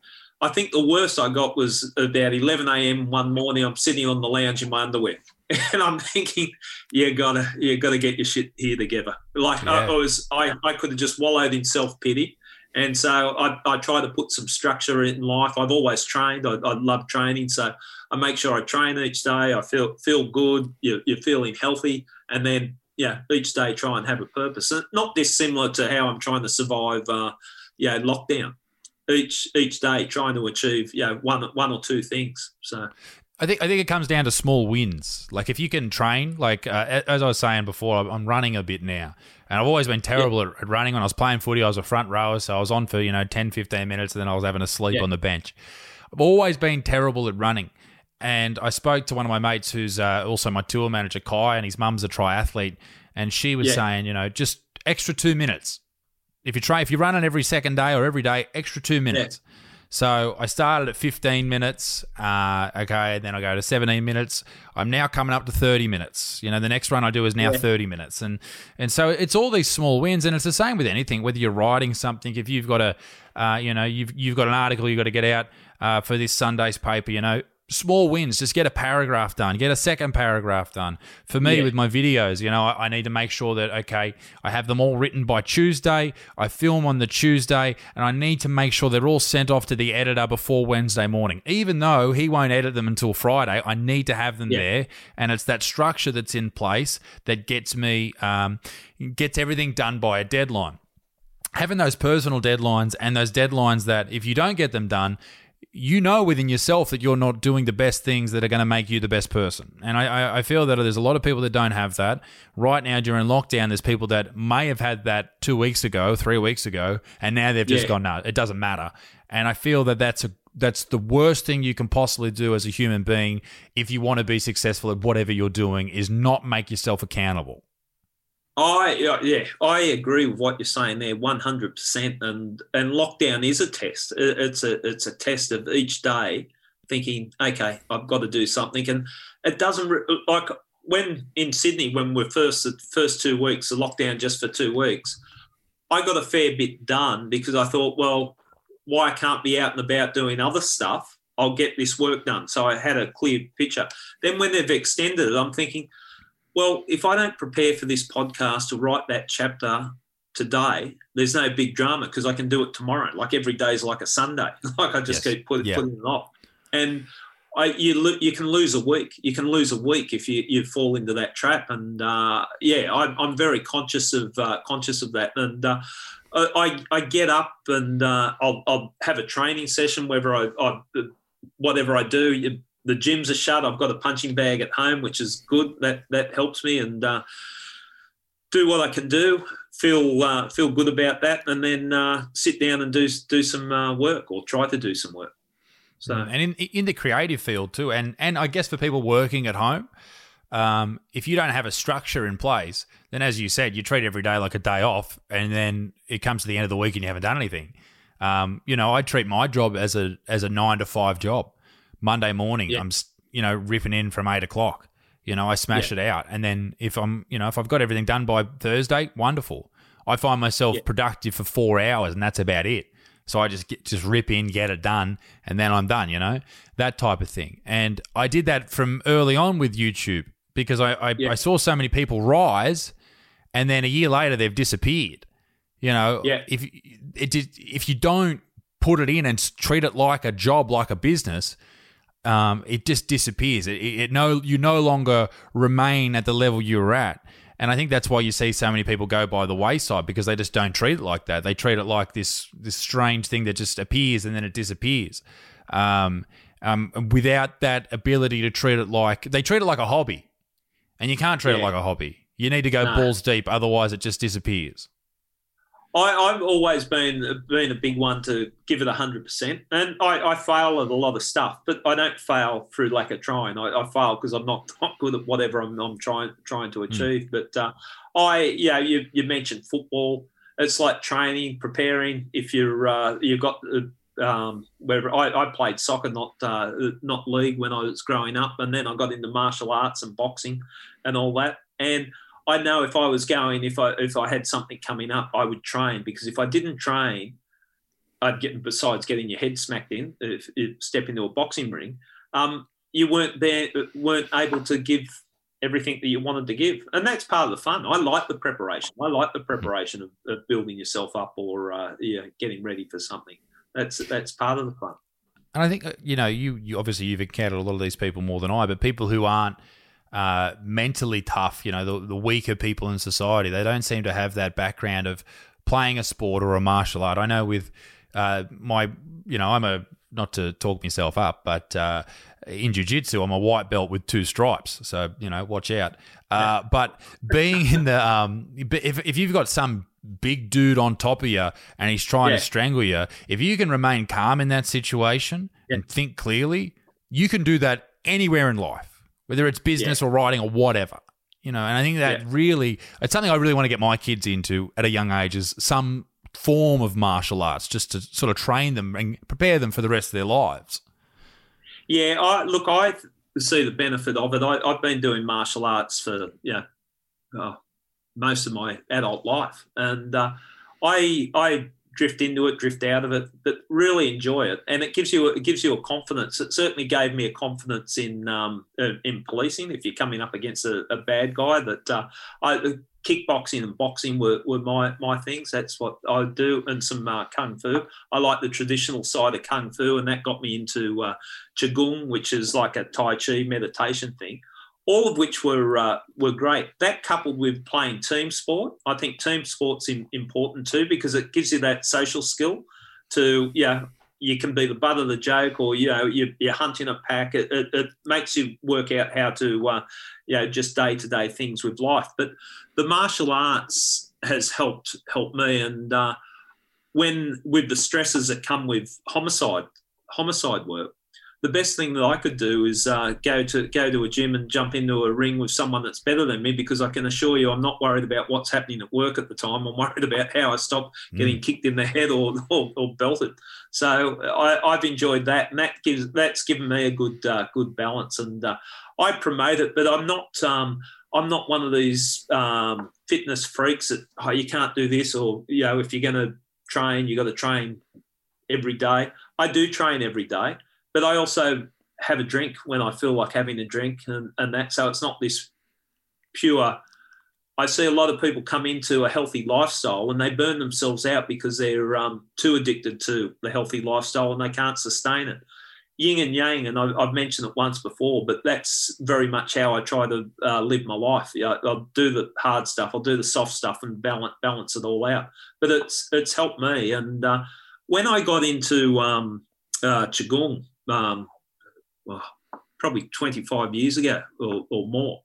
I think the worst I got was about 11 a.m. one morning. I'm sitting on the lounge in my underwear, and I'm thinking, you gotta, you gotta get your shit here together. Like yeah. I, I, was, I, I could have just wallowed in self pity, and so I, I try to put some structure in life. I've always trained. I, I love training, so I make sure I train each day. I feel feel good. You're, you're feeling healthy, and then yeah, each day try and have a purpose. And not dissimilar to how I'm trying to survive, uh, yeah, lockdown each each day trying to achieve you know one one or two things. So I think I think it comes down to small wins. Like if you can train, like uh, as I was saying before, I'm running a bit now, and I've always been terrible yeah. at, running. When I was playing footy, I was a front rower, so I was on for you know 10, 15 minutes, and then I was having a sleep yeah. on the bench. I've always been terrible at running. And I spoke to one of my mates who's uh, also my tour manager, Kai, and his mum's a triathlete. And she was yeah. saying, you know, just extra two minutes. If you try, if you run it every second day or every day, extra two minutes. Yeah. So I started at 15 minutes. Uh, okay, then I go to 17 minutes. I'm now coming up to 30 minutes. You know, the next run I do is now yeah. 30 minutes, and and so it's all these small wins, and it's the same with anything. Whether you're writing something, if you've got a, uh, you know, you've you've got an article you've got to get out uh, for this Sunday's paper. You know, small wins. Just get a paragraph done, get a second paragraph done. For me, yeah. with my videos, you know, I, I, need to make sure that, okay, I have them all written by Tuesday. I film on the Tuesday, and I need to make sure they're all sent off to the editor before Wednesday morning. Even though he won't edit them until Friday, I need to have them yeah. there. And it's that structure that's in place that gets me, um, gets everything done by a deadline. Having those personal deadlines and those deadlines that if you don't get them done, you know within yourself that you're not doing the best things that are going to make you the best person. And I, I, feel that there's a lot of people that don't have that. Right now, during lockdown, there's people that may have had that two weeks ago, three weeks ago, and now they've just yeah. gone, no, it doesn't matter. And I feel that that's a that's the worst thing you can possibly do as a human being if you want to be successful at whatever you're doing is not make yourself accountable. I yeah, I agree with what you're saying there, one hundred percent. And and lockdown is a test. It's a it's a test of each day, thinking, okay, I've got to do something. And it doesn't like when in Sydney when we're first the first two weeks, the lockdown just for two weeks. I got a fair bit done because I thought, well, why I can't be out and about doing other stuff? I'll get this work done. So I had a clear picture. Then when they've extended it, I'm thinking well, if I don't prepare for this podcast or write that chapter today, there's no big drama because I can do it tomorrow. Like every day is like a Sunday. like I just yes. keep put, yeah. putting it off. And I, you you can lose a week. You can lose a week if you, you fall into that trap. And uh, yeah, I, I'm very conscious of uh, conscious of that. And uh, I, I get up and uh, I'll, I'll have a training session. Whether I, I whatever I do, the gyms are shut. I've got a punching bag at home, which is good. That that helps me and uh, do what I can do. Feel uh, feel good about that, and then uh, sit down and do do some uh, work or try to do some work. So mm, and in in the creative field too, and and I guess for people working at home. Um, if you don't have a structure in place, then as you said, you treat every day like a day off, and then it comes to the end of the week and you haven't done anything. Um, you know, I treat my job as a as a nine to five job. Monday morning, yeah. I'm you know ripping in from eight o'clock. You know, I smash yeah. it out, and then if I'm you know if I've got everything done by Thursday, wonderful. I find myself yeah. productive for four hours, and that's about it. So I just get, just rip in, get it done, and then I'm done. You know that type of thing. And I did that from early on with YouTube because I I, I saw so many people rise, and then a year later they've disappeared. You know, yeah. if it did, if you don't put it in and treat it like a job, like a business, um, it just disappears. It, it, no, you no longer remain at the level you were at. And I think that's why you see so many people go by the wayside because they just don't treat it like that. They treat it like this this strange thing that just appears and then it disappears. Um, um, without that ability to treat it like they treat it like a hobby, and you can't treat yeah. it like a hobby. You need to go no. balls deep, otherwise it just disappears. I, have always been been a big one to give it hundred percent, and I, I, fail at a lot of stuff, but I don't fail through lack of trying. I, I fail because I'm not, not good at whatever I'm, I'm trying trying to hmm. achieve. Mm. But uh, I, yeah, you, you mentioned football. It's like training, preparing. If you're uh, you've got uh, um, wherever I, I, played soccer, not uh, not league when I was growing up, and then I got into martial arts and boxing and all that, and I know if I was going, if I if I had something coming up, I would train because if I didn't train, I'd get besides getting your head smacked in, if, if step into a boxing ring, um, you weren't there, weren't able to give everything that you wanted to give, and that's part of the fun. I like the preparation. I like the preparation of, of building yourself up or uh, yeah, getting ready for something. That's that's part of the fun. And I think uh, you know you, you obviously you've encountered a lot of these people more than I, but people who aren't uh, mentally tough, you know, the, the weaker people in society, they don't seem to have that background of playing a sport or a martial art. I know with uh, my, you know, I'm a not to talk myself up, but uh, in jiu-jitsu i'm a white belt with two stripes so you know watch out uh, but being in the um, if, if you've got some big dude on top of you and he's trying Yeah. to strangle you if you can remain calm in that situation Yeah. and think clearly you can do that anywhere in life whether it's business or writing or whatever you know and i think that Yeah. really it's something i really want to get my kids into at a young age is some form of martial arts just to sort of train them and prepare them for the rest of their lives Yeah, I look, I see the benefit of it. I, I've been doing martial arts for you know uh, most of my adult life, and uh, I I drift into it, drift out of it, but really enjoy it, and it gives you it gives you a confidence. It certainly gave me a confidence in um, uh, in policing. If you're coming up against a, a bad guy, that uh, I kickboxing and boxing were, were my my things. That's what I do, and some uh, kung fu. I like the traditional side of kung fu, and that got me into uh, qigong, which is like a tai chi meditation thing. All of which were uh, were great. That coupled with playing team sport, I think team sport's in, important too because it gives you that social skill to yeah. You can be the butt of the joke, or you know you, you're hunting a pack. It, it, it makes you work out how to, uh, you know, just day to day things with life. But the martial arts has helped helped me, and uh, when with the stresses that come with homicide homicide work, the best thing that I could do is uh, go to go to a gym and jump into a ring with someone that's better than me because I can assure you I'm not worried about what's happening at work at the time. I'm worried about how I stop getting kicked in the head or, or, or belted. So I, I've enjoyed that, and that gives that's given me a good uh, good balance. And uh, I promote it, but I'm not um, I'm not one of these um, fitness freaks that oh you can't do this or you know if you're going to train you've got to train every day. I do train every day, but I also have a drink when I feel like having a drink, and, and that so it's not this pure. I see a lot of people come into a healthy lifestyle and they burn themselves out because they're um, too addicted to the healthy lifestyle and they can't sustain it. Yin and yang, and I, I've mentioned it once before, but that's very much how I try to uh, live my life. I'll do the hard stuff, I'll do the soft stuff, and balance balance it all out. But it's it's helped me. And uh, when I got into um, uh, qigong, um, well, probably 25 years ago or, or more.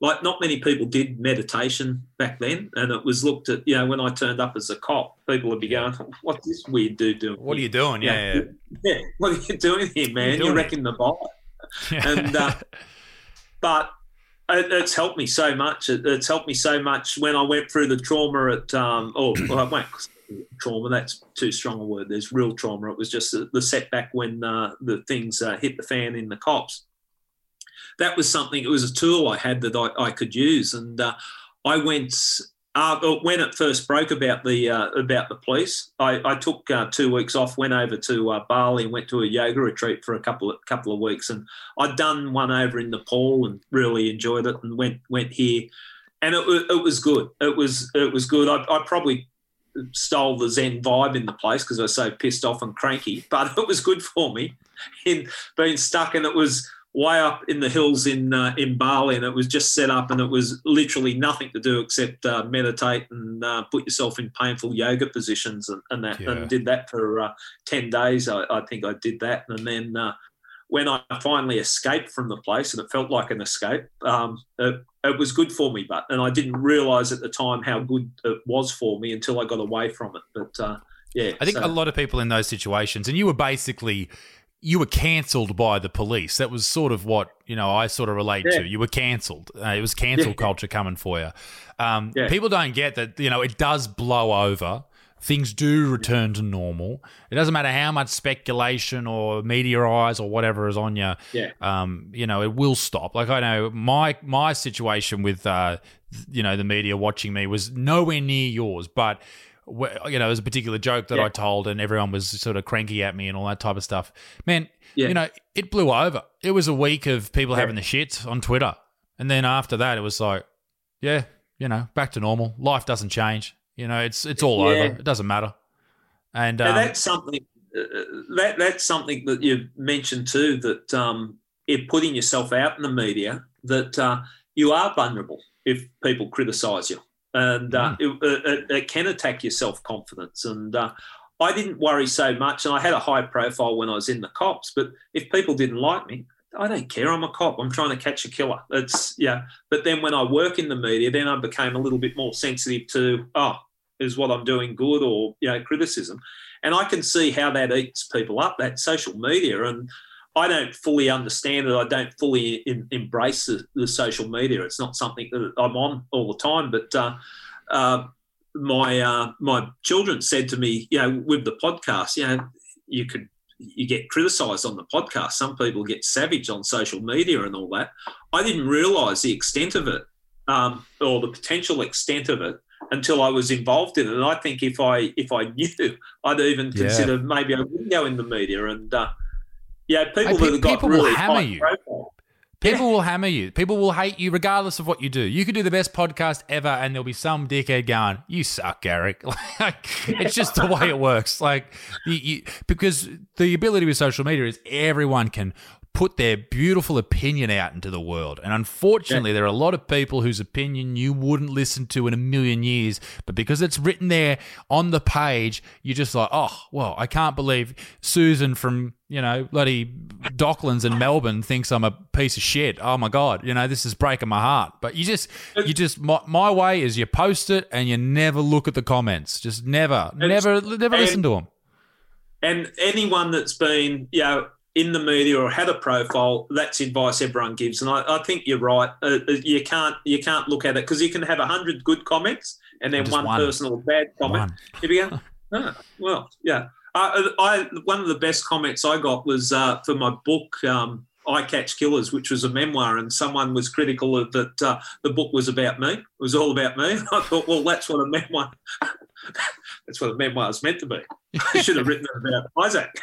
Like, not many people did meditation back then. And it was looked at, you know, when I turned up as a cop, people would be going, What's this weird dude doing? what are you doing yeah, yeah. Yeah, what are you doing here, man? You're here?" wrecking the bike. And, uh, but it, it's helped me so much. It, it's helped me so much when I went through the trauma at, um, oh, well, I won't trauma, that's too strong a word. There's real trauma. It was just the, setback when uh, the things uh, hit the fan in the cops. That was something, it was a tool I had that I, I could use. And uh, I went, uh, when it first broke about the uh, about the police, I, I took uh, two weeks off, went over to Bali and went to a yoga retreat for a couple of couple of weeks, and I'd done one over in Nepal and really enjoyed it, and went went here, and it, it was good. It was it was good. I, I probably stole the Zen vibe in the place because I was so pissed off and cranky, but it was good for me in being stuck, and it was way up in the hills in uh, in Bali, and it was just set up, and it was literally nothing to do except uh, meditate and uh, put yourself in painful yoga positions and, and that, Yeah. and did that for uh, ten days. I, I think I did that, and then. Uh, when I finally escaped from the place, and it felt like an escape, um, it, it was good for me. But and I didn't realise at the time how good it was for me until I got away from it. But uh, yeah, I think so- a lot of people in those situations, and you were basically you were cancelled by the police. That was sort of what you know I sort of relate Yeah. to. You were cancelled. Uh, it was cancel Yeah. culture coming for you. Um, Yeah. People don't get that. You know, it does blow over. Things do return to normal. It doesn't matter how much speculation or media eyes or whatever is on you. Yeah. Um, you know, it will stop. Like I know my my situation with uh, you know, the media watching me was nowhere near yours, but you know, it was a particular joke that Yeah. I told, and everyone was sort of cranky at me and all that type of stuff. Man, Yeah. you know, it blew over. It was a week of people Yeah. having the shits on Twitter, and then after that, it was like, yeah, you know, back to normal. Life doesn't change. You know, it's it's all Yeah. over. It doesn't matter. And um, that's something uh, that that's something that you mentioned too. That um, if putting yourself out in the media, that uh, you are vulnerable if people criticise you, and uh, it, it, it can attack your self confidence. And uh, I didn't worry so much, and I had a high profile when I was in the cops. But if people didn't like me, I don't care. I'm a cop. I'm trying to catch a killer. It's yeah. But then when I work in the media, then I became a little bit more sensitive to oh, is what I'm doing good or you know criticism, and I can see how that eats people up. That social media and. I don't fully understand it. I don't fully in, embrace the, the social media. It's not something that I'm on all the time. But uh, uh, my uh, my children said to me, you know, with the podcast, you know, you could you get criticised on the podcast. Some people get savage on social media and all that. I didn't realise the extent of it um, or the potential extent of it until I was involved in it. And I think if I if I knew, I'd even Yeah. consider maybe I wouldn't go in the media. And uh, yeah, people Hey, that have got people will really hammer high you. profile. People will hammer you. People will hate you regardless of what you do. You could do the best podcast ever, and there'll be some dickhead going, "You suck, Garrick." Like it's just the way it works. Like you, you, because the ability with social media is everyone can put their beautiful opinion out into the world, and unfortunately, there are a lot of people whose opinion you wouldn't listen to in a million years, but because it's written there on the page, you're just like, "Oh, well, I can't believe Susan from." You know, bloody Docklands in Melbourne thinks I'm a piece of shit. Oh my god, you know this is breaking my heart. But you just, you just, my, my way is you post it and you never look at the comments. Just never, never, never listen to them. And anyone that's been, you know, in the media or had a profile, that's advice everyone gives. And I, I think you're right. Uh, uh, you can't you can't look at it because you can have a hundred good comments and then one, one. personal bad comment. One. If you go, oh, well, yeah. I, I one of the best comments I got was uh, for my book. Um, I Catch Killers, which was a memoir, and someone was critical of that uh, the book was about me. It was all about me. I thought, well, that's what a memoir. that's what a memoir is meant to be. I should have written it about Isaac.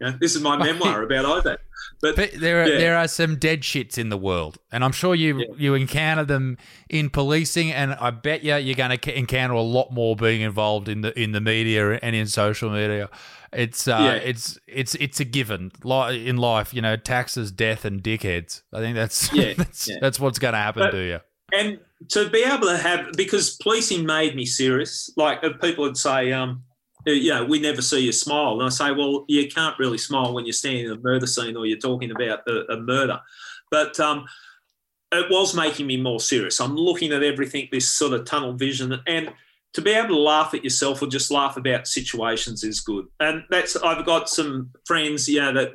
You know, this is my memoir about Isaac. But, But there are Yeah. there are some dead shits in the world, and I'm sure you Yeah. you encounter them in policing, and I bet you you're going to encounter a lot more being involved in the in the media and in social media. It's uh, Yeah. it's it's it's a given in life, you know, taxes, death, and dickheads. I think that's that's, that's what's going to happen But- to you. And to be able to have because policing made me serious. Like people would say, um, uh, you know, we never see you smile, and I say, well, you can't really smile when you're standing in a murder scene or you're talking about a, a murder. But um, it was making me more serious. I'm looking at everything this sort of tunnel vision, and to be able to laugh at yourself or just laugh about situations is good. And that's I've got some friends, you know, that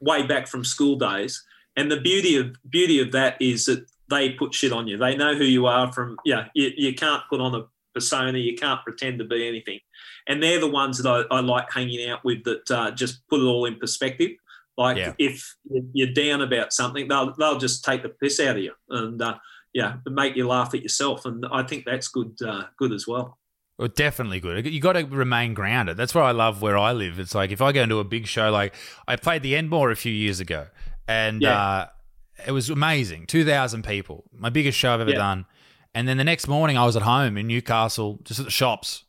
way back from school days, and the beauty of beauty of that is that they put shit on you. They know who you are from. Yeah, you, you can't put on a persona. You can't pretend to be anything. And they're the ones that I, I like hanging out with that uh, just put it all in perspective. Like Yeah. if you're down about something, they'll they'll just take the piss out of you and uh, yeah, make you laugh at yourself. And I think that's good uh, good as well. Well, definitely good. You got to remain grounded. That's what I love where I live. It's like if I go into a big show, like I played the Enmore a few years ago, and Yeah. uh, it was amazing. Two thousand people, my biggest show I've ever Yeah. done. And then the next morning, I was at home in Newcastle, just at the shops,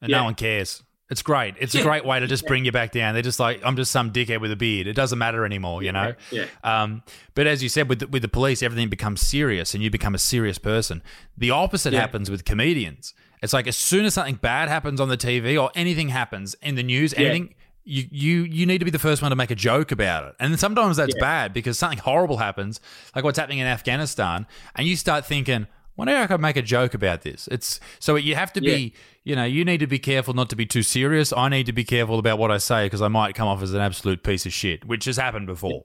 and Yeah. no one cares. It's great. It's a great way to just bring you back down. They're just like, I'm just some dickhead with a beard. It doesn't matter anymore, you know. Yeah. Um, but as you said, with the, with the police, everything becomes serious, and you become a serious person. The opposite Yeah. happens with comedians. It's like as soon as something bad happens on the TV or anything happens in the news, anything. You, you you need to be the first one to make a joke about it, and sometimes that's Yeah. bad because something horrible happens, like what's happening in Afghanistan, and you start thinking, "Wonder I could make a joke about this." It's so you have to be, you know, you need to be careful not to be too serious. I need to be careful about what I say because I might come off as an absolute piece of shit, which has happened before.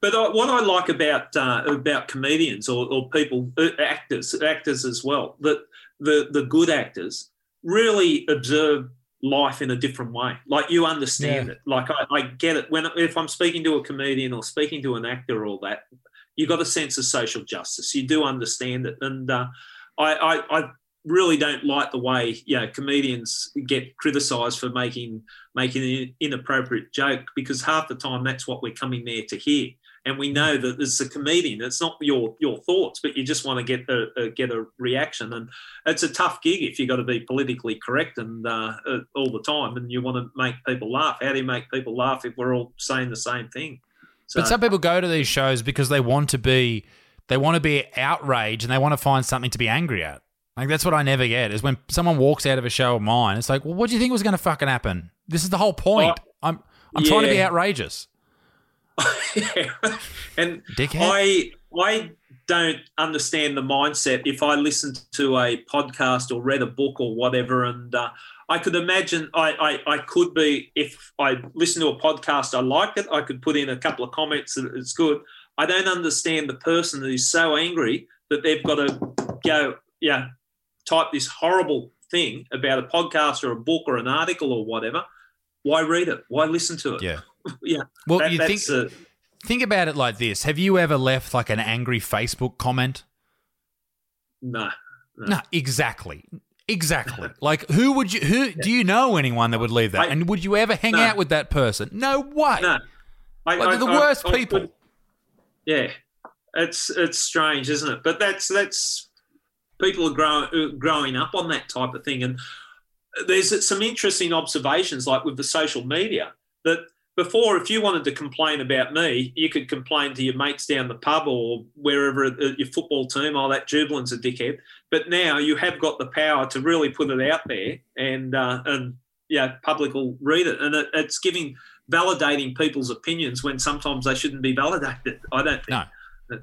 But I, what I like about uh, about comedians or, or people uh, actors actors as well that the the good actors really observe life in a different way. Like you understand Yeah. it. Like I, I get it when if I'm speaking to a comedian or speaking to an actor or all that, you got a sense of social justice. You do understand it, and uh, I, I I really don't like the way you know comedians get criticised for making making an inappropriate joke because half the time that's what we're coming there to hear and we know that it's a comedian. It's not your your thoughts, but you just want to get a, a get a reaction. And it's a tough gig if you've got to be politically correct and uh, uh, all the time, and you want to make people laugh. How do you make people laugh if we're all saying the same thing? So, but some people go to these shows because they want to be they want to be outraged and they want to find something to be angry at. Like that's what I never get is when someone walks out of a show of mine. It's like, well, what do you think was going to fucking happen? This is the whole point. I'm I'm yeah. trying to be outrageous. and Dickhead. I I don't understand the mindset if I listened to a podcast or read a book or whatever, and uh, I could imagine I, I, I could be if I listen to a podcast, I like it. I could put in a couple of comments that it's good. I don't understand the person who's so angry that they've got to go, yeah, type this horrible thing about a podcast or a book or an article or whatever. Why read it? Why listen to it? Yeah. yeah. Well, that, you think think about it like this: Have you ever left like an angry Facebook comment? No. No, no exactly. Exactly. like who would you who yeah. do you know anyone that would leave that? I, and would you ever hang no. out with that person? No way. No. I, like, they're the worst people. Would, yeah. It's it's strange, isn't it? But that's that's people are growing uh, growing up on that type of thing and there's some interesting observations like with the social media that before, if you wanted to complain about me, you could complain to your mates down the pub or wherever your football team. Oh, that Jubelin's a dickhead. But now you have got the power to really put it out there, and uh, and yeah, public will read it, and it, it's giving validating people's opinions when sometimes they shouldn't be validated. I don't think. No.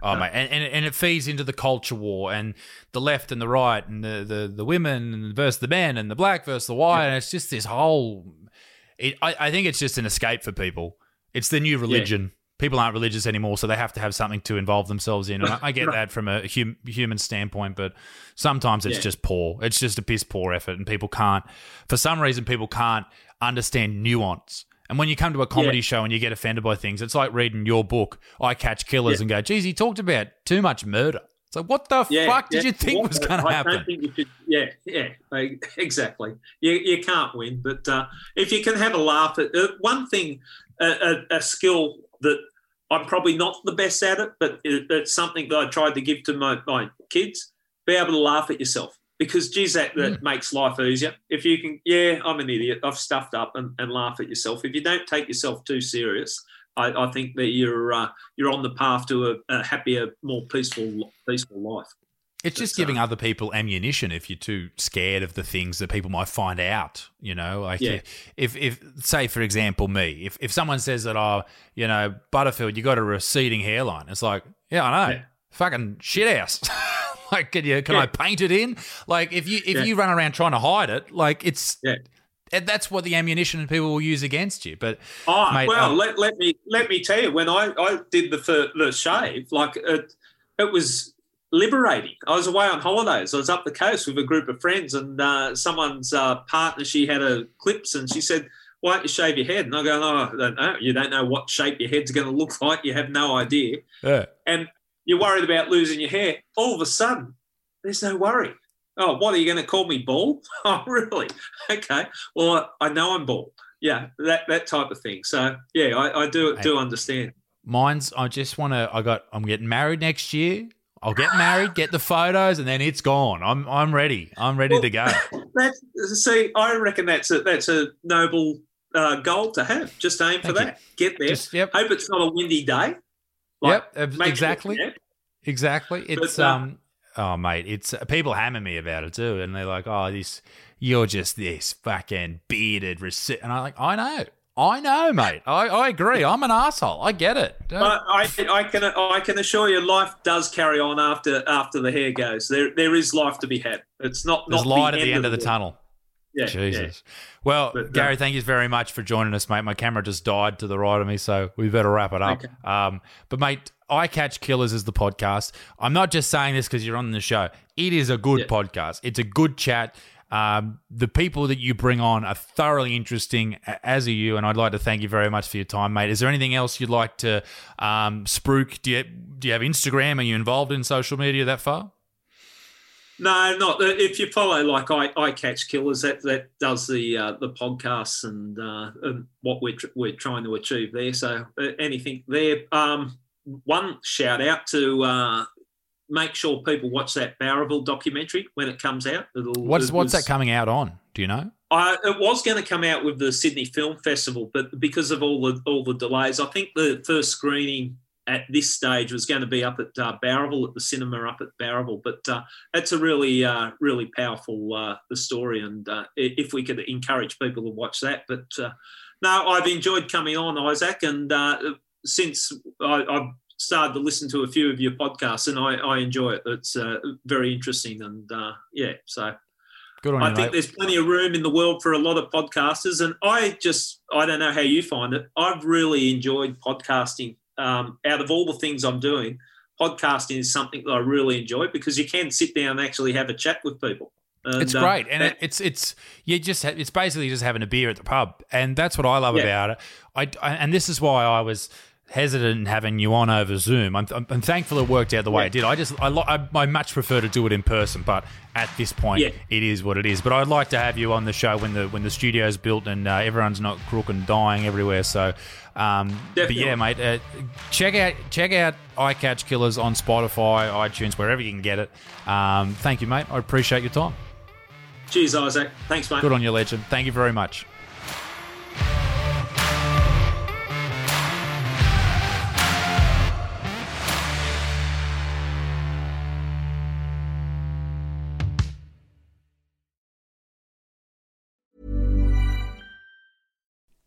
Oh mate, and, and and it feeds into the culture war and the left and the right and the the, the women versus the men and the black versus the white, and it's just this whole it, I, I think it's just an escape for people. It's the new religion. Yeah. People aren't religious anymore, so they have to have something to involve themselves in. And I, I get that from a hum, human standpoint, but sometimes it's yeah. just poor. It's just a piss poor effort, and people can't, for some reason, people can't understand nuance. And when you come to a comedy yeah. show and you get offended by things, it's like reading your book, I Catch Killers, and go, geez, he talked about too much murder. So what the yeah, fuck did yeah. you think what, was going to happen? Should, yeah, yeah, exactly. You, you can't win, but uh, if you can have a laugh at uh, one thing, a, a, skill that I'm probably not the best at it, but it, it's something that I tried to give to my, my kids: be able to laugh at yourself. Because geez, that, that mm. makes life easier. If you can, yeah, I'm an idiot. I've stuffed up and, and laugh at yourself. If you don't take yourself too serious, I, I think that you're uh, you're on the path to a, a, happier, more peaceful peaceful life. It's just but, giving uh, other people ammunition if you're too scared of the things that people might find out. You know, like yeah. if, if say for example me, if if someone says that oh you know Butterfield you got a receding hairline, it's like yeah I know, yeah. fucking shit house. like can you can yeah. I paint it in? Like if you if you run around trying to hide it, like it's that's what the ammunition people will use against you. But oh mate, well, um, let, let me let me tell you, when I, I did the the shave, like it, it was liberating. I was away on holidays. I was up the coast with a group of friends, and uh, someone's uh, partner she had a clips, and she said. Why don't you shave your head? And I go, oh, I don't know. You don't know what shape your head's going to look like. You have no idea. Yeah. And you're worried about losing your hair. All of a sudden, there's no worry. Oh, what are you going to call me bald? Oh, really? Okay. Well, I know I'm bald. Yeah, that that type of thing. So yeah, I, I do do understand. Mine's. I just want to. I got. I'm getting married next year. I'll get married, get the photos, and then it's gone. I'm I'm ready. I'm ready well, to go. That's see. I reckon that's a that's a noble uh, goal to have. Just aim for Thank that. You. Get there. Just, yep. Hope it's not a windy day. Like, yep. Exactly. Exactly. It's but, uh, um Oh, mate, it's people hammer me about it too, and they're like, "Oh, this, you're just this fucking bearded recit," and I'm like, "I know, I know, mate. I, I agree. I'm an asshole. I get it. But I, I can I can assure you, life does carry on after after the hair goes. There there is life to be had. It's not there's not light the at the end of the, the tunnel. Yeah, Jesus. Yeah. Well, but, Gary, thank you very much for joining us, mate. My camera just died to the right of me, so we better wrap it up. Okay. Um, but mate, I Catch Killers is the podcast. I'm not just saying this because you're on the show. It is a good yeah. podcast. It's a good chat. Um, the people that you bring on are thoroughly interesting, as are you. And I'd like to thank you very much for your time, mate. Is there anything else you'd like to um, spruik? Do you, do you have Instagram? Are you involved in social media that far? No, not if you follow like I, I catch killers that that does the uh, the podcasts and, uh, and what we're tr- we're trying to achieve there. So uh, anything there. Um, one shout out to uh, make sure people watch that Bowraville documentary when it comes out. It'll, what's it what's that coming out on? Do you know? I, it was going to come out with the Sydney Film Festival, but because of all the all the delays, I think the first screening at this stage was going to be up at uh, Bowraville at the cinema up at Bowraville. But uh, it's a really, uh, really powerful uh, the story, and uh, if we could encourage people to watch that. But uh, no, I've enjoyed coming on, Isaac, and since I, have started to listen to a few of your podcasts, and I, I enjoy it. It's very interesting, and yeah, so. Good on I you, think mate. there's plenty of room in the world for a lot of podcasters, and I just I don't know how you find it. I've really enjoyed podcasting um, out of all the things I'm doing, podcasting is something that I really enjoy because you can sit down and actually have a chat with people. And, it's great, uh, and it, it's it's you just ha- it's basically just having a beer at the pub, and that's what I love yeah. about it. I, I, and this is why I was hesitant in having you on over Zoom. I'm, I'm, I'm thankful it worked out the way yeah. it did. I just I, I, I, much prefer to do it in person, but at this point, yeah. it is what it is. But I'd like to have you on the show when the when the studio's built and uh, everyone's not crook and dying everywhere. So um, but yeah, mate, uh, check out check out I Catch Killers on Spotify, iTunes, wherever you can get it. Um, thank you, mate. I appreciate your time. Cheers, Isaac. Thanks, mate. Good on your legend. Thank you very much.